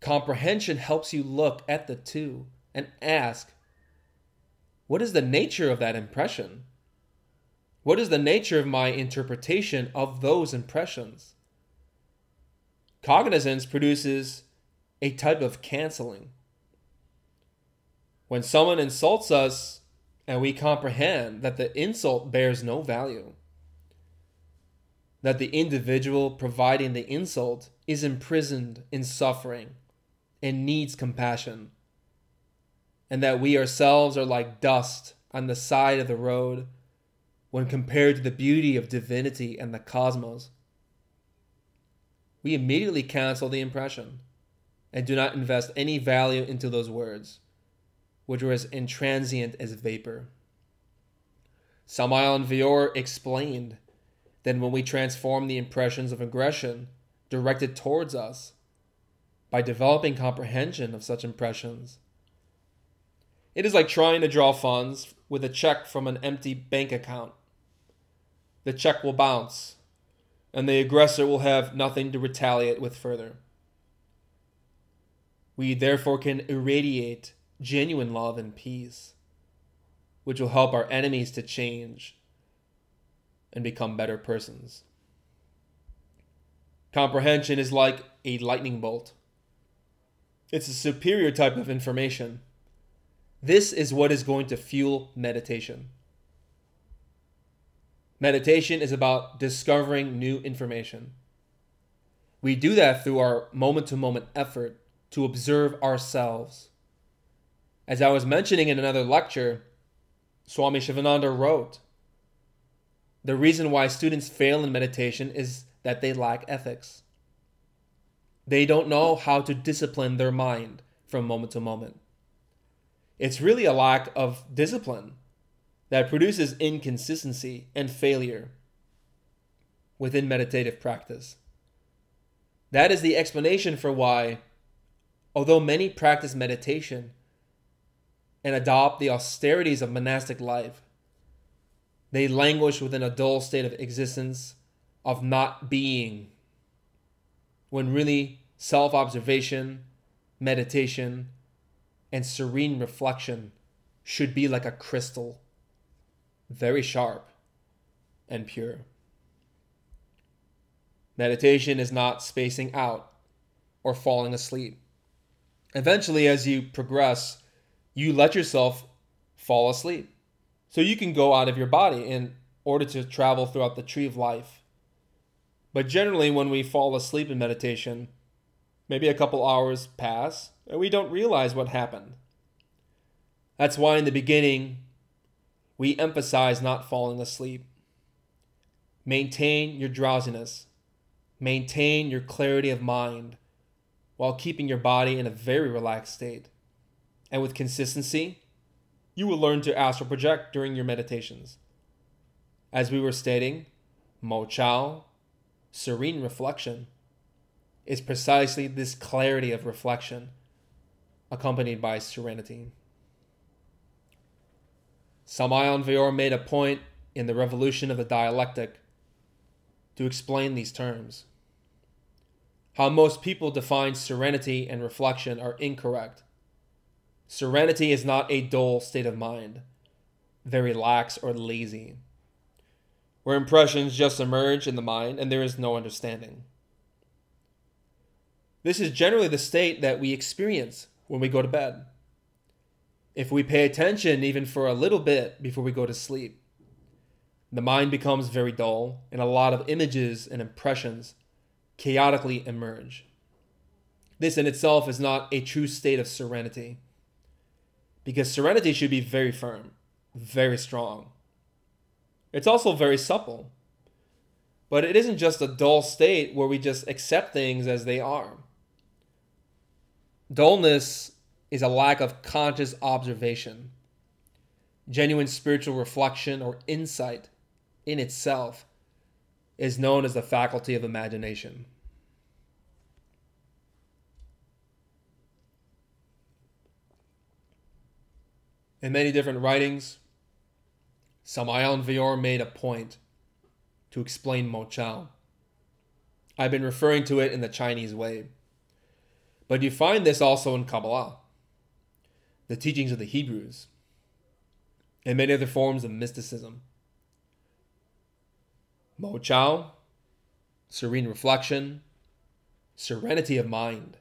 Comprehension helps you look at the two and ask, what is the nature of that impression? What is the nature of my interpretation of those impressions? Cognizance produces a type of canceling. When someone insults us and we comprehend that the insult bears no value, that the individual providing the insult is imprisoned in suffering and needs compassion, and that we ourselves are like dust on the side of the road when compared to the beauty of divinity and the cosmos. We immediately cancel the impression and do not invest any value into those words, which were as intransient as vapor. Samael Aun Weor explained that when we transform the impressions of aggression directed towards us by developing comprehension of such impressions, it is like trying to draw funds with a check from an empty bank account. The check will bounce, and the aggressor will have nothing to retaliate with further. We therefore can irradiate genuine love and peace, which will help our enemies to change and become better persons. Comprehension is like a lightning bolt. It's a superior type of information. This is what is going to fuel meditation. Meditation is about discovering new information. We do that through our moment to moment effort to observe ourselves. As I was mentioning in another lecture, Swami Shivananda wrote The reason why students fail in meditation is that they lack ethics. They don't know how to discipline their mind from moment to moment. It's really a lack of discipline that produces inconsistency and failure within meditative practice. That is the explanation for why Although many practice meditation and adopt the austerities of monastic life, they languish within a dull state of existence, of not being, when really self observation, meditation, and serene reflection should be like a crystal, very sharp and pure. Meditation is not spacing out or falling asleep eventually, as you progress, you let yourself fall asleep. So you can go out of your body in order to travel throughout the tree of life. But generally, when we fall asleep in meditation, maybe a couple hours pass and we don't realize what happened. That's why in the beginning, we emphasize not falling asleep. Maintain your drowsiness, maintain your clarity of mind while keeping your body in a very relaxed state. And with consistency, you will learn to astral project during your meditations. As we were stating, Mo Chao, serene reflection, is precisely this clarity of reflection accompanied by serenity. Samael Aun Weor made a point in the revolution of the dialectic to explain these terms. How most people define serenity and reflection are incorrect. Serenity is not a dull state of mind, very lax or lazy, where impressions just emerge in the mind and there is no understanding. This is generally the state that we experience when we go to bed. If we pay attention even for a little bit before we go to sleep, the mind becomes very dull and a lot of images and impressions chaotically emerge. This in itself is not a true state of serenity. Because serenity should be very firm, very strong. It's also very supple. But it isn't just a dull state where we just accept things as they are. Dullness is a lack of conscious observation. Genuine spiritual reflection or insight in itself is known as the faculty of imagination. In many different writings, Samael Weor made a point to explain Mo Chao. I've been referring to it in the Chinese way. But you find this also in Kabbalah, the teachings of the Hebrews, and many other forms of mysticism. Mo Chao, serene reflection, serenity of mind,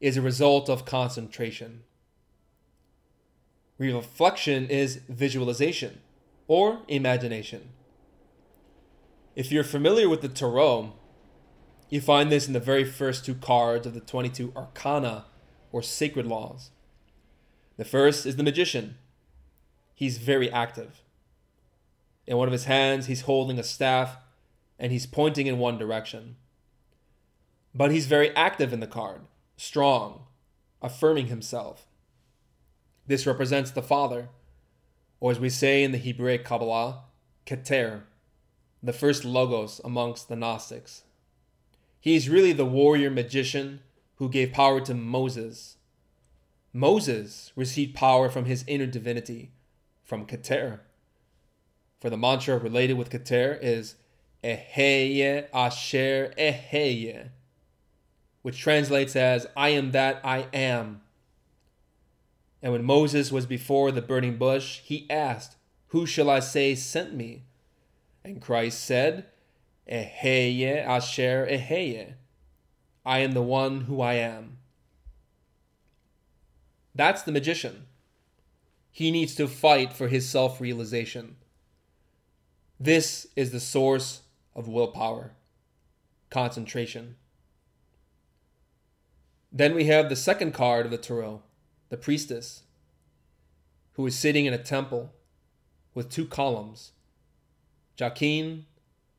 is a result of concentration. Reflection is visualization or imagination. If you're familiar with the Tarot, you find this in the very first two cards of the 22 Arcana or Sacred Laws. The first is the Magician. He's very active. In one of his hands, he's holding a staff and he's pointing in one direction. But he's very active in the card, strong, affirming himself. This represents the Father, or as we say in the Hebraic Kabbalah, Keter, the first logos amongst the Gnostics. He is really the warrior magician who gave power to Moses. Moses received power from his inner divinity, from Keter. For the mantra related with Keter is Eheye Asher Eheye, which translates as I am that I am. And when Moses was before the burning bush, he asked, Who shall I say sent me? And Christ said, Eheye Asher Eheye. I am the one who I am. That's the magician. He needs to fight for his self realization. This is the source of willpower, concentration. Then we have the second card of the tarot, the priestess, who is sitting in a temple with two columns, Jachin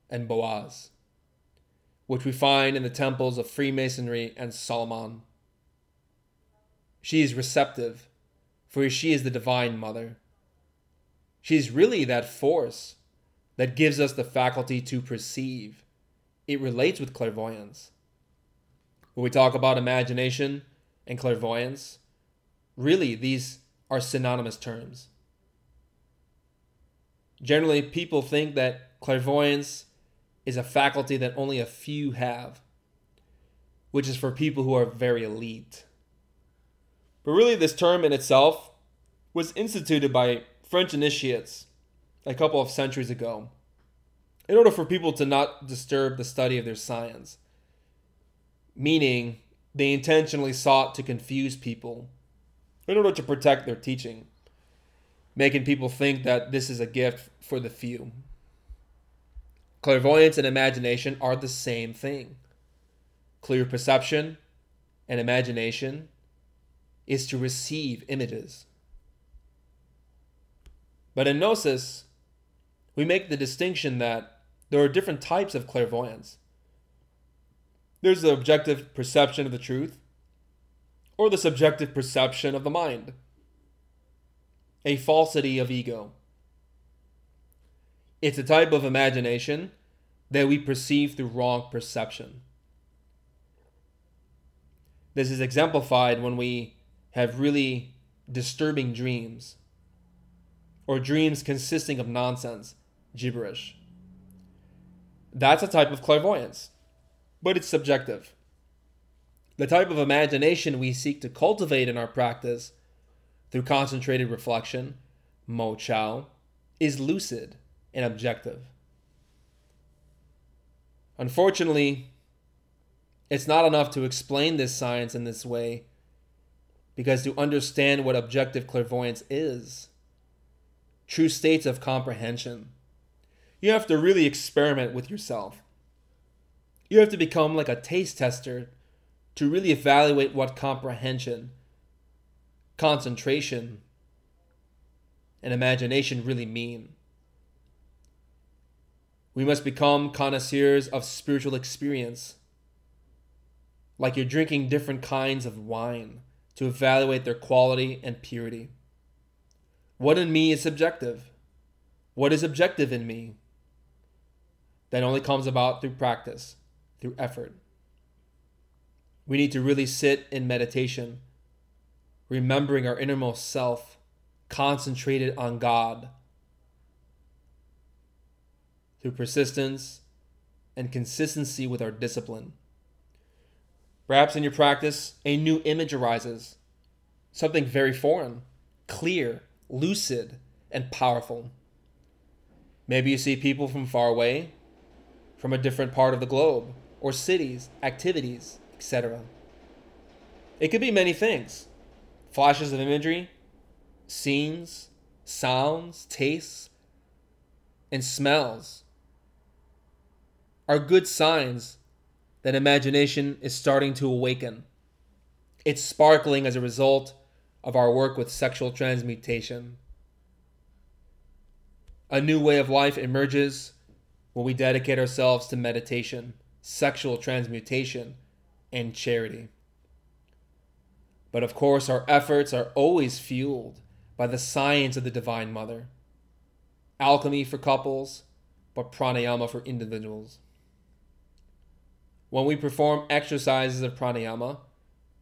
and Boaz, which we find in the temples of Freemasonry and Solomon. She is receptive, for she is the divine mother. She is really that force that gives us the faculty to perceive. It relates with clairvoyance. When we talk about imagination and clairvoyance, really these are synonymous terms. Generally, people think that clairvoyance is a faculty that only a few have, which is for people who are very elite. But really, this term in itself was instituted by French initiates a couple of centuries ago in order for people to not disturb the study of their science. Meaning, they intentionally sought to confuse people in order to protect their teaching, making people think that this is a gift for the few. Clairvoyance and imagination are the same thing. Clear perception and imagination is to receive images. But in Gnosis, we make the distinction that there are different types of clairvoyance. There's the objective perception of the truth, or the subjective perception of the mind, a falsity of ego. It's a type of imagination that we perceive through wrong perception. This is exemplified when we have really disturbing dreams or dreams consisting of nonsense, gibberish. That's a type of clairvoyance, but it's subjective. The type of imagination we seek to cultivate in our practice through concentrated reflection, Mo Chao, is lucid and objective. Unfortunately, it's not enough to explain this science in this way because to understand what objective clairvoyance is, true states of comprehension. You have to really experiment with yourself. You have to become like a taste tester to really evaluate what comprehension, concentration, and imagination really mean. We must become connoisseurs of spiritual experience, like you're drinking different kinds of wine to evaluate their quality and purity. What in me is subjective? What is objective in me? That only comes about through practice, through effort. We need to really sit in meditation, remembering our innermost self, concentrated on God. Through persistence and consistency with our discipline. Perhaps in your practice, a new image arises, something very foreign, clear, lucid, and powerful. Maybe you see people from far away, from a different part of the globe, or cities, activities, etc. It could be many things flashes of imagery, scenes, sounds, tastes, and smells. are good signs that imagination is starting to awaken. It's sparkling as a result of our work with sexual transmutation. A new way of life emerges when we dedicate ourselves to meditation, sexual transmutation, and charity. But of course, our efforts are always fueled by the science of the Divine Mother. Alchemy for couples, but pranayama for individuals. When we perform exercises of pranayama,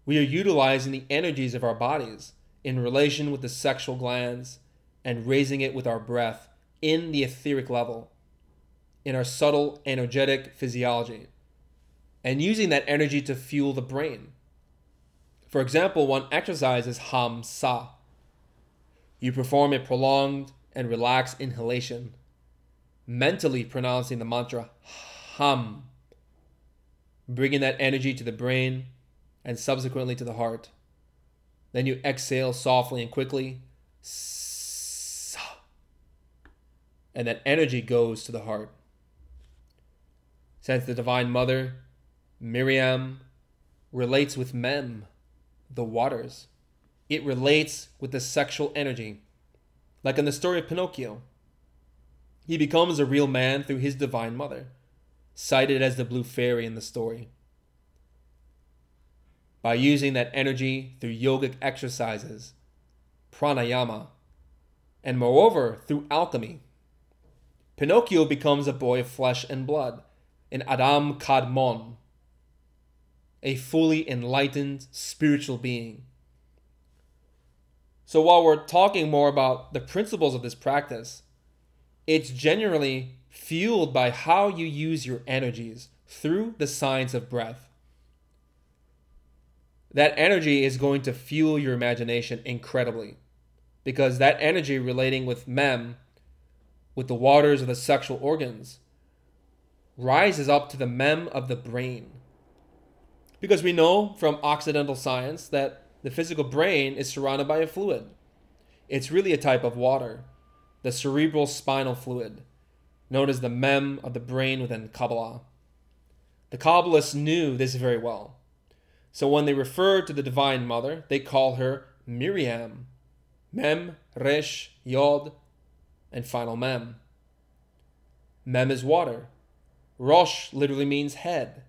we are utilizing the energies of our bodies in relation with the sexual glands and raising it with our breath in the etheric level, in our subtle energetic physiology, and using that energy to fuel the brain. For example, one exercise is Ham Sa. You perform a prolonged and relaxed inhalation, mentally pronouncing the mantra Ham, bringing that energy to the brain and subsequently to the heart. Then you exhale softly and quickly. And that energy goes to the heart. Since the Divine Mother, Miriam, relates with Mem, the waters, it relates with the sexual energy. Like in the story of Pinocchio, he becomes a real man through his Divine Mother, cited as the Blue Fairy in the story by using that energy through yogic exercises, pranayama, and moreover through alchemy. Pinocchio becomes a boy of flesh and blood, an Adam Kadmon, a fully enlightened spiritual being. So while we're talking more about the principles of this practice, it's generally fueled by how you use your energies through the science of breath that energy is going to fuel your imagination incredibly because that energy relating with mem with the waters of the sexual organs rises up to the mem of the brain because we know from occidental science that the physical brain is surrounded by a fluid it's really a type of water the cerebral spinal fluid known as the mem of the brain within kabbalah the kabbalists knew this very well so when they refer to the Divine Mother, they call her Miriam. Mem, Resh, Yod, and final Mem. Mem is water. Rosh literally means head.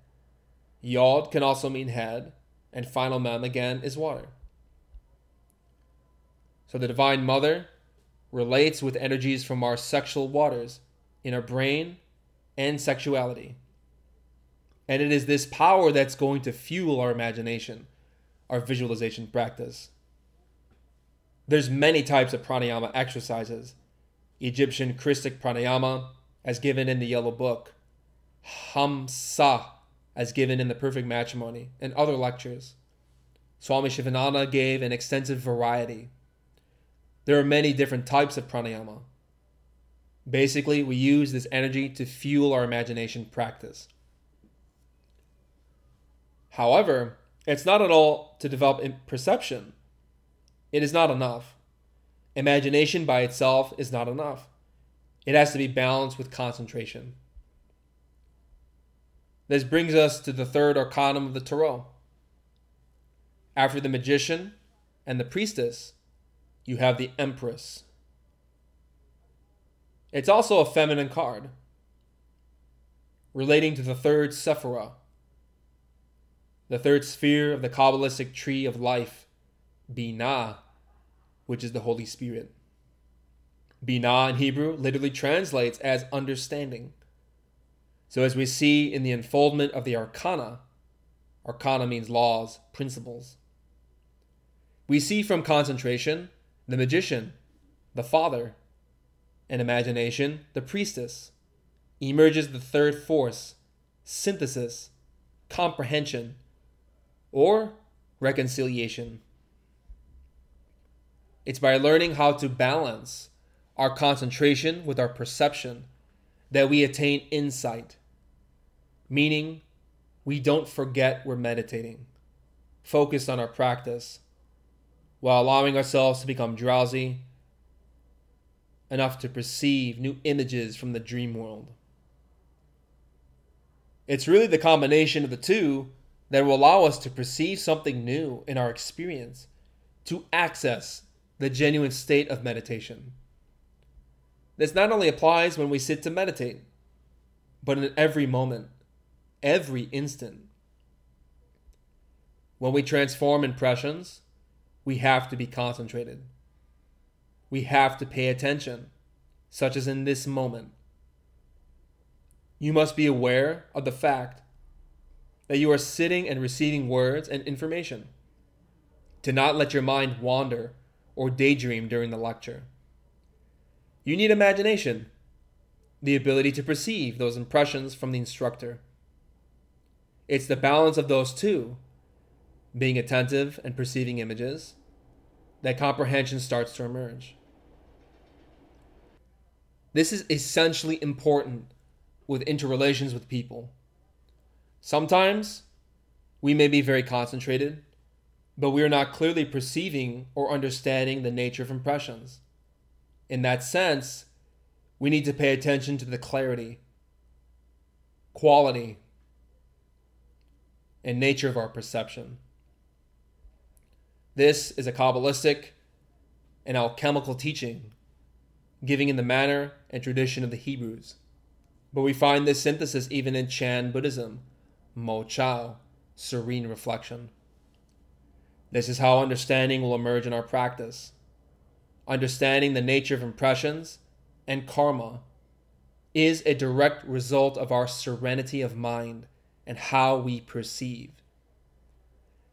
Yod can also mean head, and final Mem again is water. So the Divine Mother relates with energies from our sexual waters in our brain and sexuality. And it is this power that's going to fuel our imagination, our visualization practice. There's many types of pranayama exercises. Egyptian Christic pranayama, as given in the Yellow Book, Hamsa, as given in the Perfect Matrimony, and other lectures. Swami Shivananda gave an extensive variety. There are many different types of pranayama. Basically, we use this energy to fuel our imagination practice. However, it's not at all to develop perception. It is not enough. Imagination by itself is not enough. It has to be balanced with concentration. This brings us to the third arcanum of the Tarot. After the magician and the priestess, you have the empress. It's also a feminine card, relating to the third Sephirah, the third sphere of the Kabbalistic tree of life, Binah, which is the Holy Spirit. Binah in Hebrew literally translates as understanding. So, as we see in the unfoldment of the arcana, arcana means laws, principles. We see from concentration the magician, the father, and imagination, the priestess. Emerges the third force, synthesis, comprehension, or reconciliation. It's by learning how to balance our concentration with our perception that we attain insight, meaning we don't forget we're meditating, focused on our practice, while allowing ourselves to become drowsy enough to perceive new images from the dream world. It's really the combination of the two that will allow us to perceive something new in our experience, to access the genuine state of meditation. This not only applies when we sit to meditate, but in every moment, every instant. When we transform impressions, we have to be concentrated. We have to pay attention, such as in this moment. You must be aware of the fact that you are sitting and receiving words and information. To not let your mind wander or daydream during the lecture. You need imagination, the ability to perceive those impressions from the instructor. It's the balance of those two, being attentive and perceiving images, that comprehension starts to emerge. This is essentially important with interrelations with people. Sometimes we may be very concentrated, but we are not clearly perceiving or understanding the nature of impressions. In that sense, we need to pay attention to the clarity, quality, and nature of our perception. This is a Kabbalistic and alchemical teaching, giving in the manner and tradition of the Hebrews. But we find this synthesis even in Chan Buddhism, Mo Chao, serene reflection. This is how understanding will emerge in our practice. Understanding the nature of impressions and karma is a direct result of our serenity of mind and how we perceive.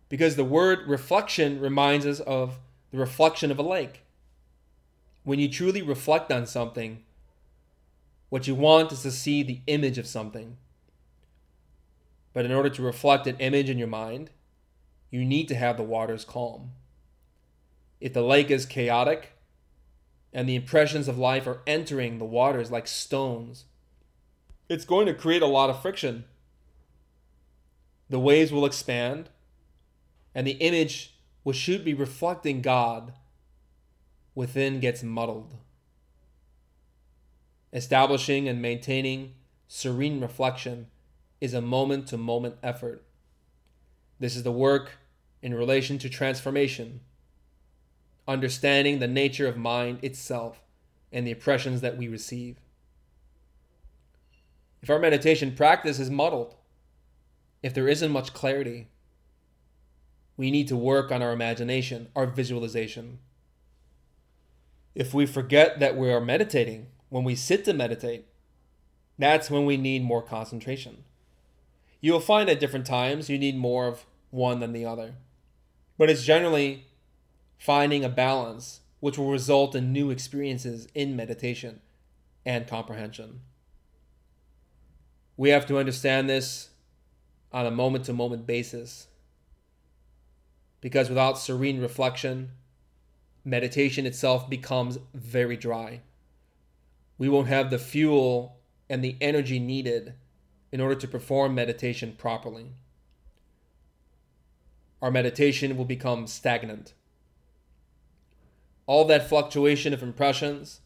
Because the word reflection reminds us of the reflection of a lake. When you truly reflect on something, what you want is to see the image of something. But in order to reflect an image in your mind, you need to have the waters calm. If the lake is chaotic and the impressions of life are entering the waters like stones, it's going to create a lot of friction. The waves will expand, and the image which should be reflecting God within gets muddled. Establishing and maintaining serene reflection is a moment to moment effort. This is the work in relation to transformation, understanding the nature of mind itself and the impressions that we receive. If our meditation practice is muddled, if there isn't much clarity, we need to work on our imagination, our visualization. If we forget that we are meditating when we sit to meditate, that's when we need more concentration. You'll find at different times you need more of one than the other but it's generally finding a balance which will result in new experiences in meditation and comprehension. We have to understand this on a moment to moment basis because without serene reflection, meditation itself becomes very dry. We won't have the fuel and the energy needed in order to perform meditation properly our meditation will become stagnant. All that fluctuation of impressions,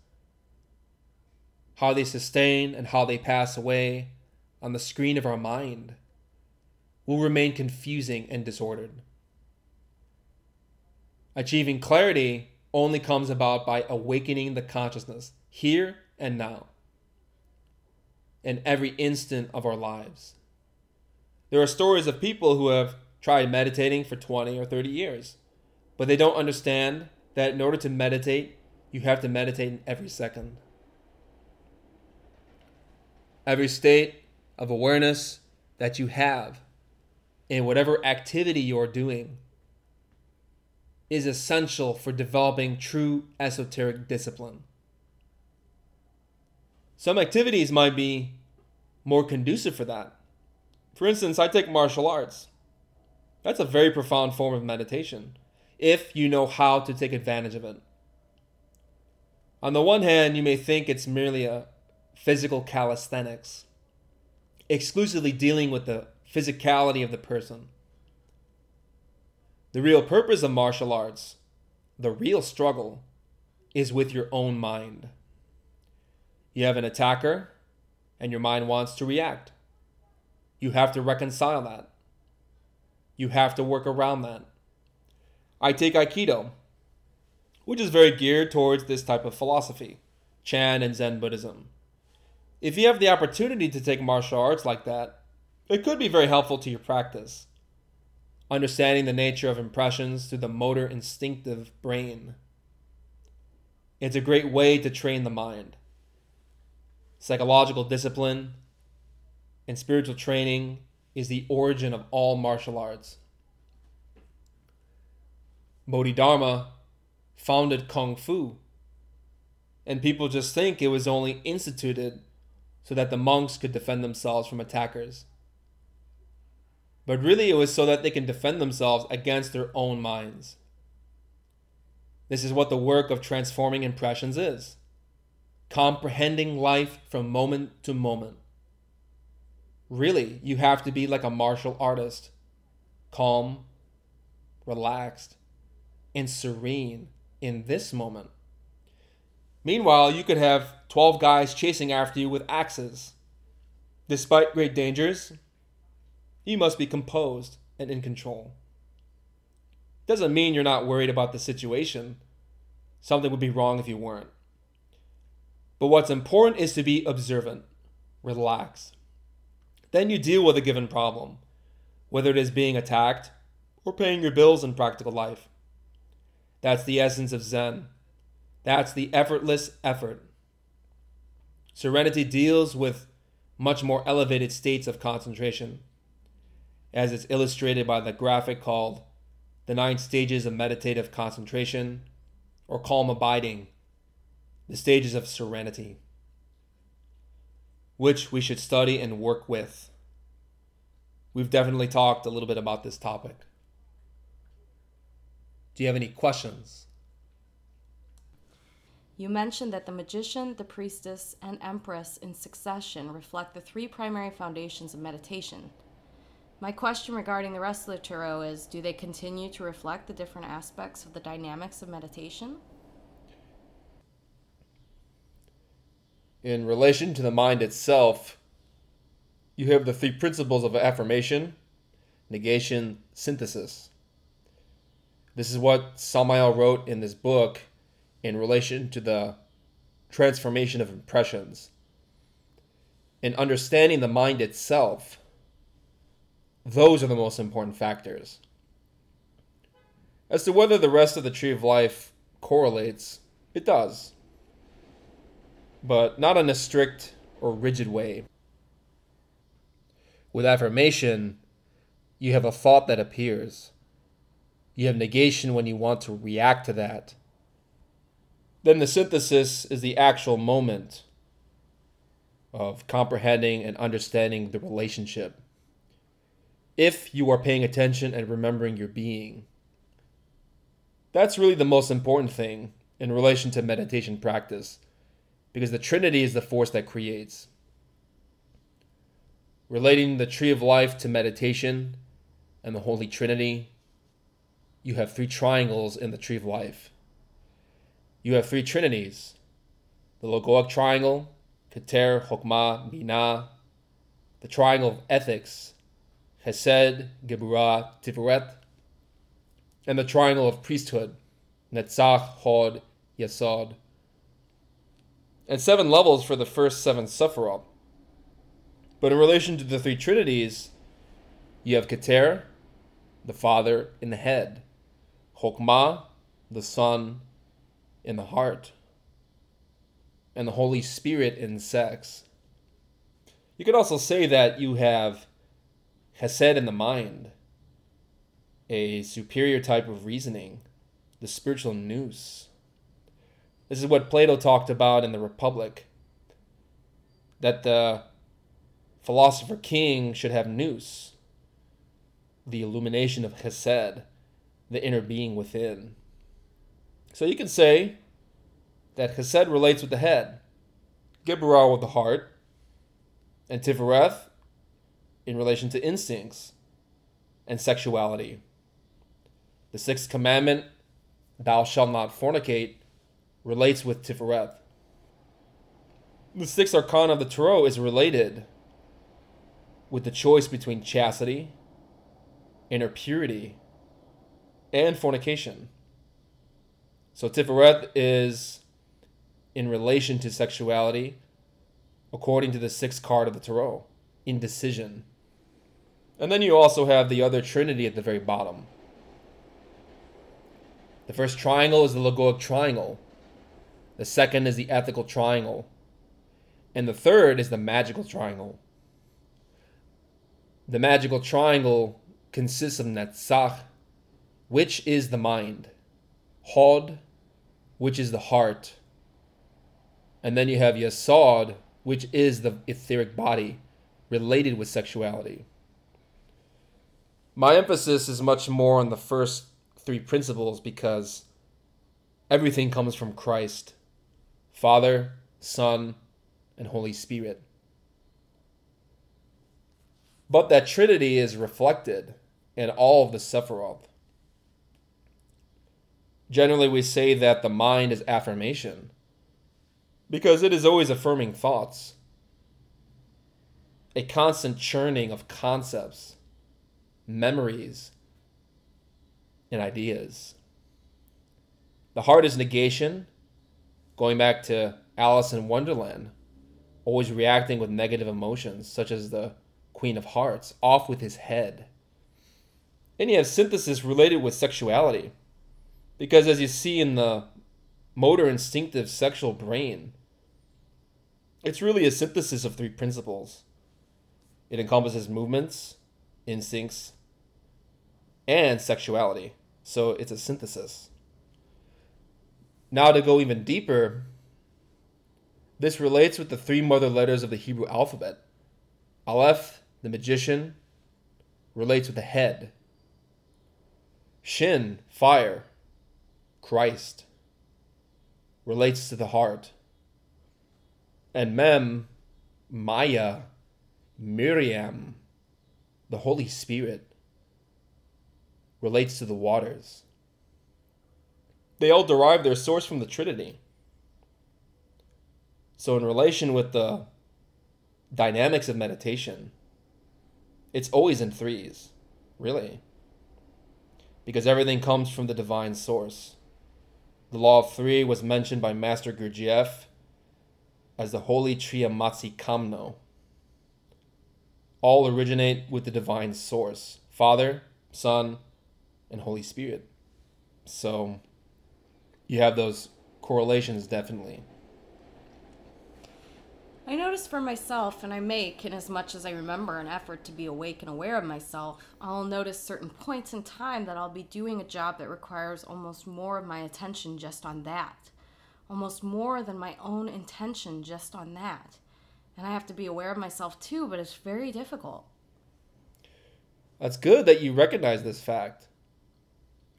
how they sustain and how they pass away on the screen of our mind, will remain confusing and disordered. Achieving clarity only comes about by awakening the consciousness here and now, in every instant of our lives. There are stories of people who have tried meditating for 20 or 30 years, but they don't understand that in order to meditate, you have to meditate in every second. Every state of awareness that you have in whatever activity you're doing is essential for developing true esoteric discipline. Some activities might be more conducive for that. For instance, I take martial arts. That's a very profound form of meditation if you know how to take advantage of it. On the one hand, you may think it's merely a physical calisthenics, exclusively dealing with the physicality of the person. The real purpose of martial arts, the real struggle, is with your own mind. You have an attacker, and your mind wants to react. You have to reconcile that. You have to work around that. I take Aikido, which is very geared towards this type of philosophy, Chan and Zen Buddhism. If you have the opportunity to take martial arts like that, it could be very helpful to your practice. Understanding the nature of impressions through the motor instinctive brain. It's a great way to train the mind. Psychological discipline and spiritual training is the origin of all martial arts. Bodhidharma founded Kung Fu, and people just think it was only instituted so that the monks could defend themselves from attackers. But really, it was so that they can defend themselves against their own minds. This is what the work of transforming impressions is comprehending life from moment to moment. Really, you have to be like a martial artist calm, relaxed, and serene in this moment. Meanwhile, you could have 12 guys chasing after you with axes. Despite great dangers, you must be composed and in control. Doesn't mean you're not worried about the situation. Something would be wrong if you weren't. But what's important is to be observant, relax. Then you deal with a given problem, whether it is being attacked or paying your bills in practical life. That's the essence of Zen. That's the effortless effort. Serenity deals with much more elevated states of concentration, as it's illustrated by the graphic called The Nine Stages of Meditative Concentration or Calm Abiding, the stages of serenity, which we should study and work with. We've definitely talked a little bit about this topic. Do you have any questions? You mentioned that the magician, the priestess, and empress in succession reflect the three primary foundations of meditation. My question regarding the rest of the tarot is do they continue to reflect the different aspects of the dynamics of meditation? In relation to the mind itself, you have the three principles of affirmation, negation, synthesis. This is what Samael wrote in this book in relation to the transformation of impressions. In understanding the mind itself, those are the most important factors. As to whether the rest of the tree of life correlates, it does. But not in a strict or rigid way. With affirmation, you have a thought that appears you have negation when you want to react to that. Then the synthesis is the actual moment of comprehending and understanding the relationship. If you are paying attention and remembering your being, that's really the most important thing in relation to meditation practice because the Trinity is the force that creates. Relating the tree of life to meditation and the Holy Trinity you have three triangles in the tree of life. You have three trinities the Logoic triangle, Keter, Chokmah, Binah, the triangle of ethics, Hesed, Geburah, Tiferet, and the triangle of priesthood, Netzach, Hod, Yesod. And seven levels for the first seven Sephiroth. But in relation to the three trinities, you have Keter, the Father, in the head. Chokmah, the Son, in the heart, and the Holy Spirit in sex. You could also say that you have Hesed in the mind, a superior type of reasoning, the spiritual nous. This is what Plato talked about in the Republic that the philosopher king should have nous, the illumination of Hesed the inner being within. So you can say that Chesed relates with the head, Geburah with the heart, and Tifereth in relation to instincts and sexuality. The sixth commandment, thou shalt not fornicate, relates with Tifereth. The sixth arcana of the Tarot is related with the choice between chastity, inner purity, and fornication. So Tiferet is in relation to sexuality, according to the sixth card of the Tarot, indecision. And then you also have the other trinity at the very bottom. The first triangle is the logoic triangle. The second is the ethical triangle. And the third is the magical triangle. The magical triangle consists of Netzach, which is the mind, Hod, which is the heart, and then you have Yesod, which is the etheric body related with sexuality. My emphasis is much more on the first three principles because everything comes from Christ Father, Son, and Holy Spirit. But that Trinity is reflected in all of the Sephiroth. Generally, we say that the mind is affirmation because it is always affirming thoughts, a constant churning of concepts, memories, and ideas. The heart is negation, going back to Alice in Wonderland, always reacting with negative emotions, such as the Queen of Hearts, off with his head. And you have synthesis related with sexuality. Because as you see in the motor instinctive sexual brain, it's really a synthesis of three principles. It encompasses movements, instincts, and sexuality. So it's a synthesis. Now, to go even deeper, this relates with the three mother letters of the Hebrew alphabet. Aleph, the magician, relates with the head. Shin, fire, Christ, relates to the heart. And Mem, Maya, Miriam, the Holy Spirit, relates to the waters. They all derive their source from the Trinity. So, in relation with the dynamics of meditation, it's always in threes, really. Because everything comes from the divine source. The law of three was mentioned by Master Gurdjieff as the holy Triamazikamno. All originate with the divine source Father, Son, and Holy Spirit. So you have those correlations definitely. I notice for myself, and I make, in as much as I remember, an effort to be awake and aware of myself, I'll notice certain points in time that I'll be doing a job that requires almost more of my attention just on that. Almost more than my own intention just on that. And I have to be aware of myself too, but it's very difficult. That's good that you recognize this fact.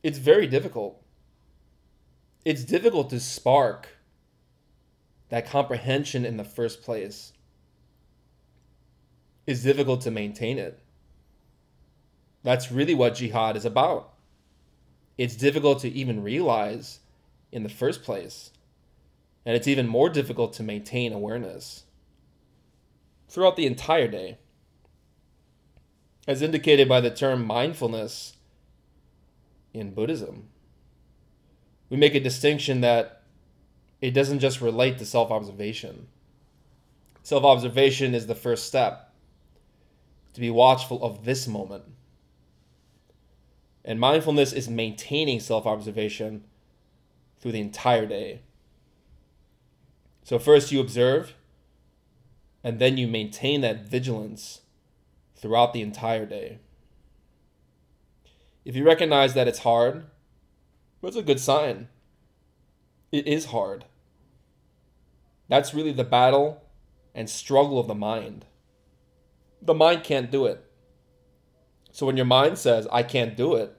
It's very difficult. It's difficult to spark that comprehension in the first place is difficult to maintain it. That's really what jihad is about. It's difficult to even realize in the first place. And it's even more difficult to maintain awareness throughout the entire day. As indicated by the term mindfulness in Buddhism, we make a distinction that it doesn't just relate to self observation. Self observation is the first step to be watchful of this moment. And mindfulness is maintaining self observation through the entire day. So, first you observe, and then you maintain that vigilance throughout the entire day. If you recognize that it's hard, that's a good sign it is hard. That's really the battle and struggle of the mind. The mind can't do it. So when your mind says, I can't do it,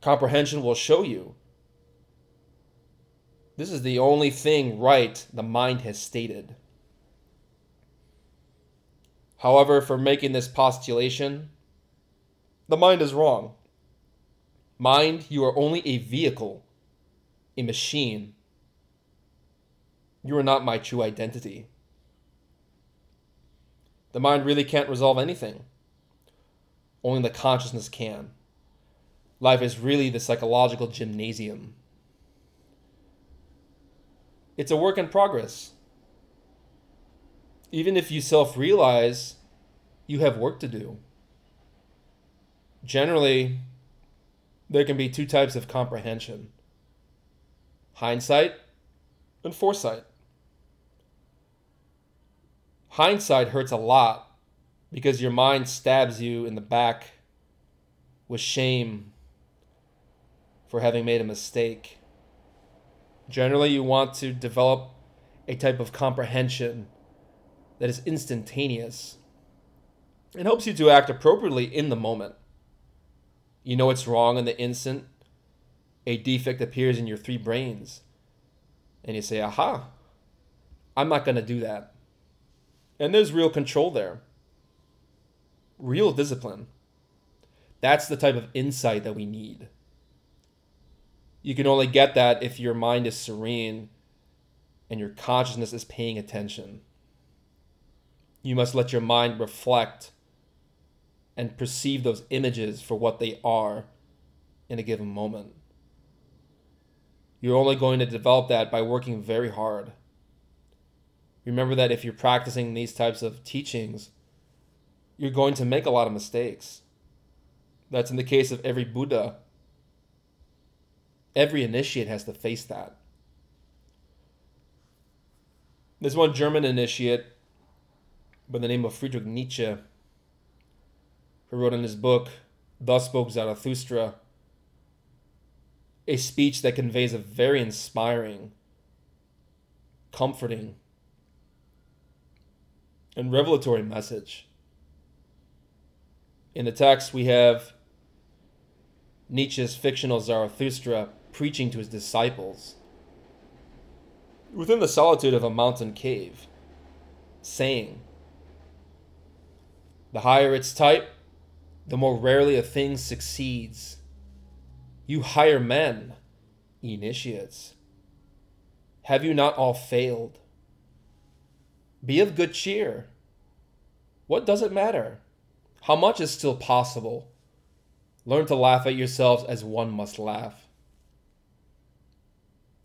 comprehension will show you. This is the only thing right the mind has stated. However, for making this postulation, the mind is wrong. Mind, you are only a vehicle a machine. You are not my true identity. The mind really can't resolve anything. Only the consciousness can. Life is really the psychological gymnasium. It's a work in progress. Even if you self realize you have work to do. Generally, there can be two types of comprehension hindsight and foresight. Hindsight hurts a lot because your mind stabs you in the back with shame for having made a mistake. Generally, you want to develop a type of comprehension that is instantaneous. It helps you to act appropriately in the moment. You know it's wrong in the instant. A defect appears in your three brains. And you say, aha, I'm not going to do that. And there's real control there, real discipline. That's the type of insight that we need. You can only get that if your mind is serene and your consciousness is paying attention. You must let your mind reflect and perceive those images for what they are in a given moment. You're only going to develop that by working very hard. Remember that if you're practicing these types of teachings, you're going to make a lot of mistakes. That's in the case of every Buddha. Every initiate has to face that. There's one German initiate by the name of Friedrich Nietzsche who wrote in his book, Thus Spoke Zarathustra, a speech that conveys a very inspiring, comforting, and revelatory message. In the text, we have Nietzsche's fictional Zarathustra preaching to his disciples within the solitude of a mountain cave, saying, The higher its type, the more rarely a thing succeeds. You higher men, initiates. Have you not all failed? Be of good cheer. What does it matter? How much is still possible? Learn to laugh at yourselves as one must laugh.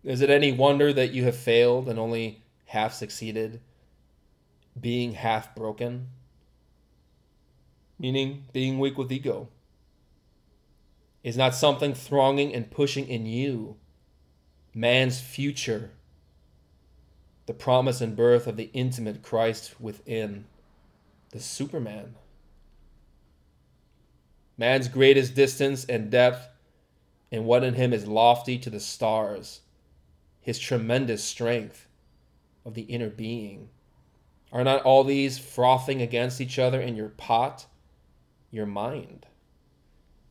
Is it any wonder that you have failed and only half succeeded, being half broken? meaning being weak with ego, is not something thronging and pushing in you. Man's future, the promise and birth of the intimate Christ within, the Superman. Man's greatest distance and depth, and what in him is lofty to the stars, his tremendous strength of the inner being. Are not all these frothing against each other in your pot? your mind.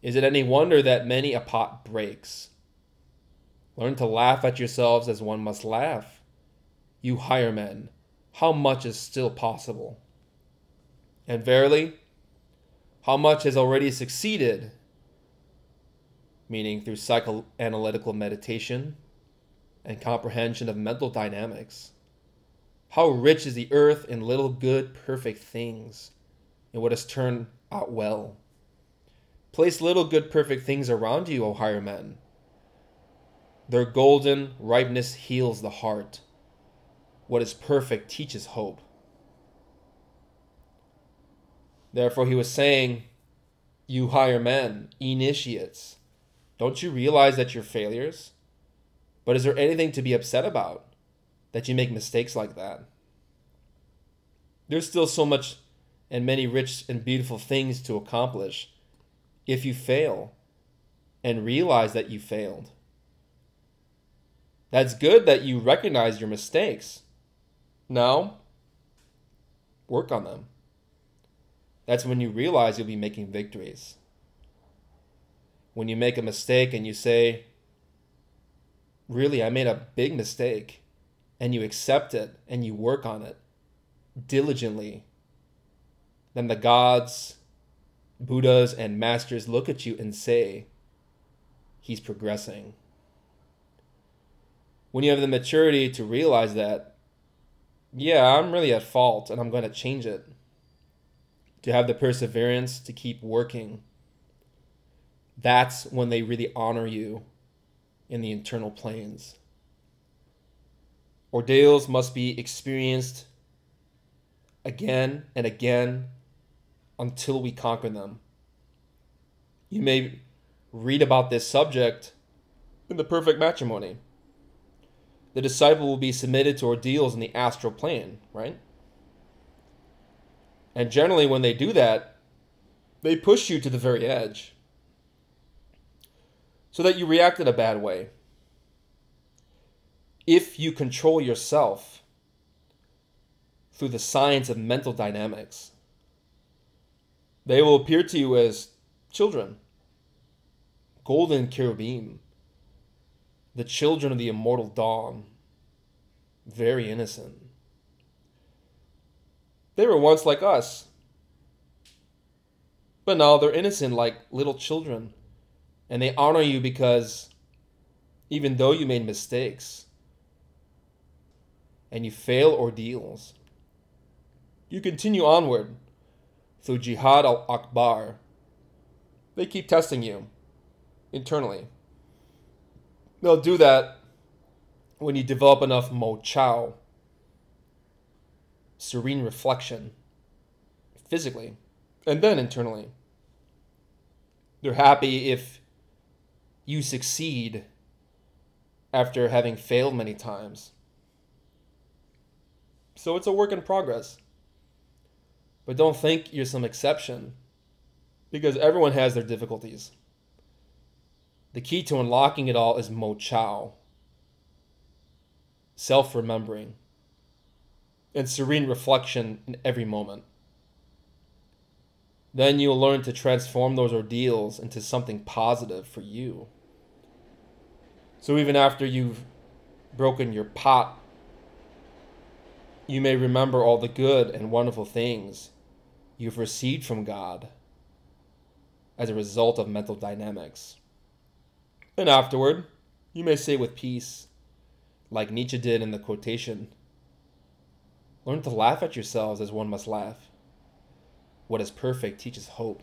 Is it any wonder that many a pot breaks? Learn to laugh at yourselves as one must laugh. You higher men, how much is still possible? And verily, how much has already succeeded? Meaning through psychoanalytical meditation and comprehension of mental dynamics. How rich is the earth in little good, perfect things, in what has turned out well. Place little good perfect things around you, O higher men. Their golden ripeness heals the heart. What is perfect teaches hope. Therefore, he was saying, You higher men, initiates, don't you realize that you're failures? But is there anything to be upset about that you make mistakes like that? There's still so much and many rich and beautiful things to accomplish if you fail and realize that you failed. That's good that you recognize your mistakes. Now, work on them. That's when you realize you'll be making victories. When you make a mistake and you say, Really, I made a big mistake, and you accept it and you work on it diligently then the gods, Buddhas, and masters look at you and say, He's progressing. When you have the maturity to realize that, yeah, I'm really at fault and I'm going to change it, to have the perseverance to keep working, that's when they really honor you in the internal planes. Ordeals must be experienced again and again until we conquer them. You may read about this subject in the perfect matrimony. The disciple will be submitted to ordeals in the astral plane, right? And generally, when they do that, they push you to the very edge so that you react in a bad way. If you control yourself through the science of mental dynamics, they will appear to you as children, golden cherubim, the children of the immortal dawn, very innocent. They were once like us, but now they're innocent like little children, and they honor you because even though you made mistakes and you fail ordeals, you continue onward through Jihad al Akbar. They keep testing you internally. They'll do that when you develop enough Mo Chao, serene reflection, physically, and then internally. They're happy if you succeed after having failed many times. So it's a work in progress. But don't think you're some exception because everyone has their difficulties. The key to unlocking it all is Mo Chao, self remembering, and serene reflection in every moment. Then you'll learn to transform those ordeals into something positive for you. So even after you've broken your pot, you may remember all the good and wonderful things you've received from God as a result of mental dynamics. And afterward, you may say with peace, like Nietzsche did in the quotation Learn to laugh at yourselves as one must laugh. What is perfect teaches hope.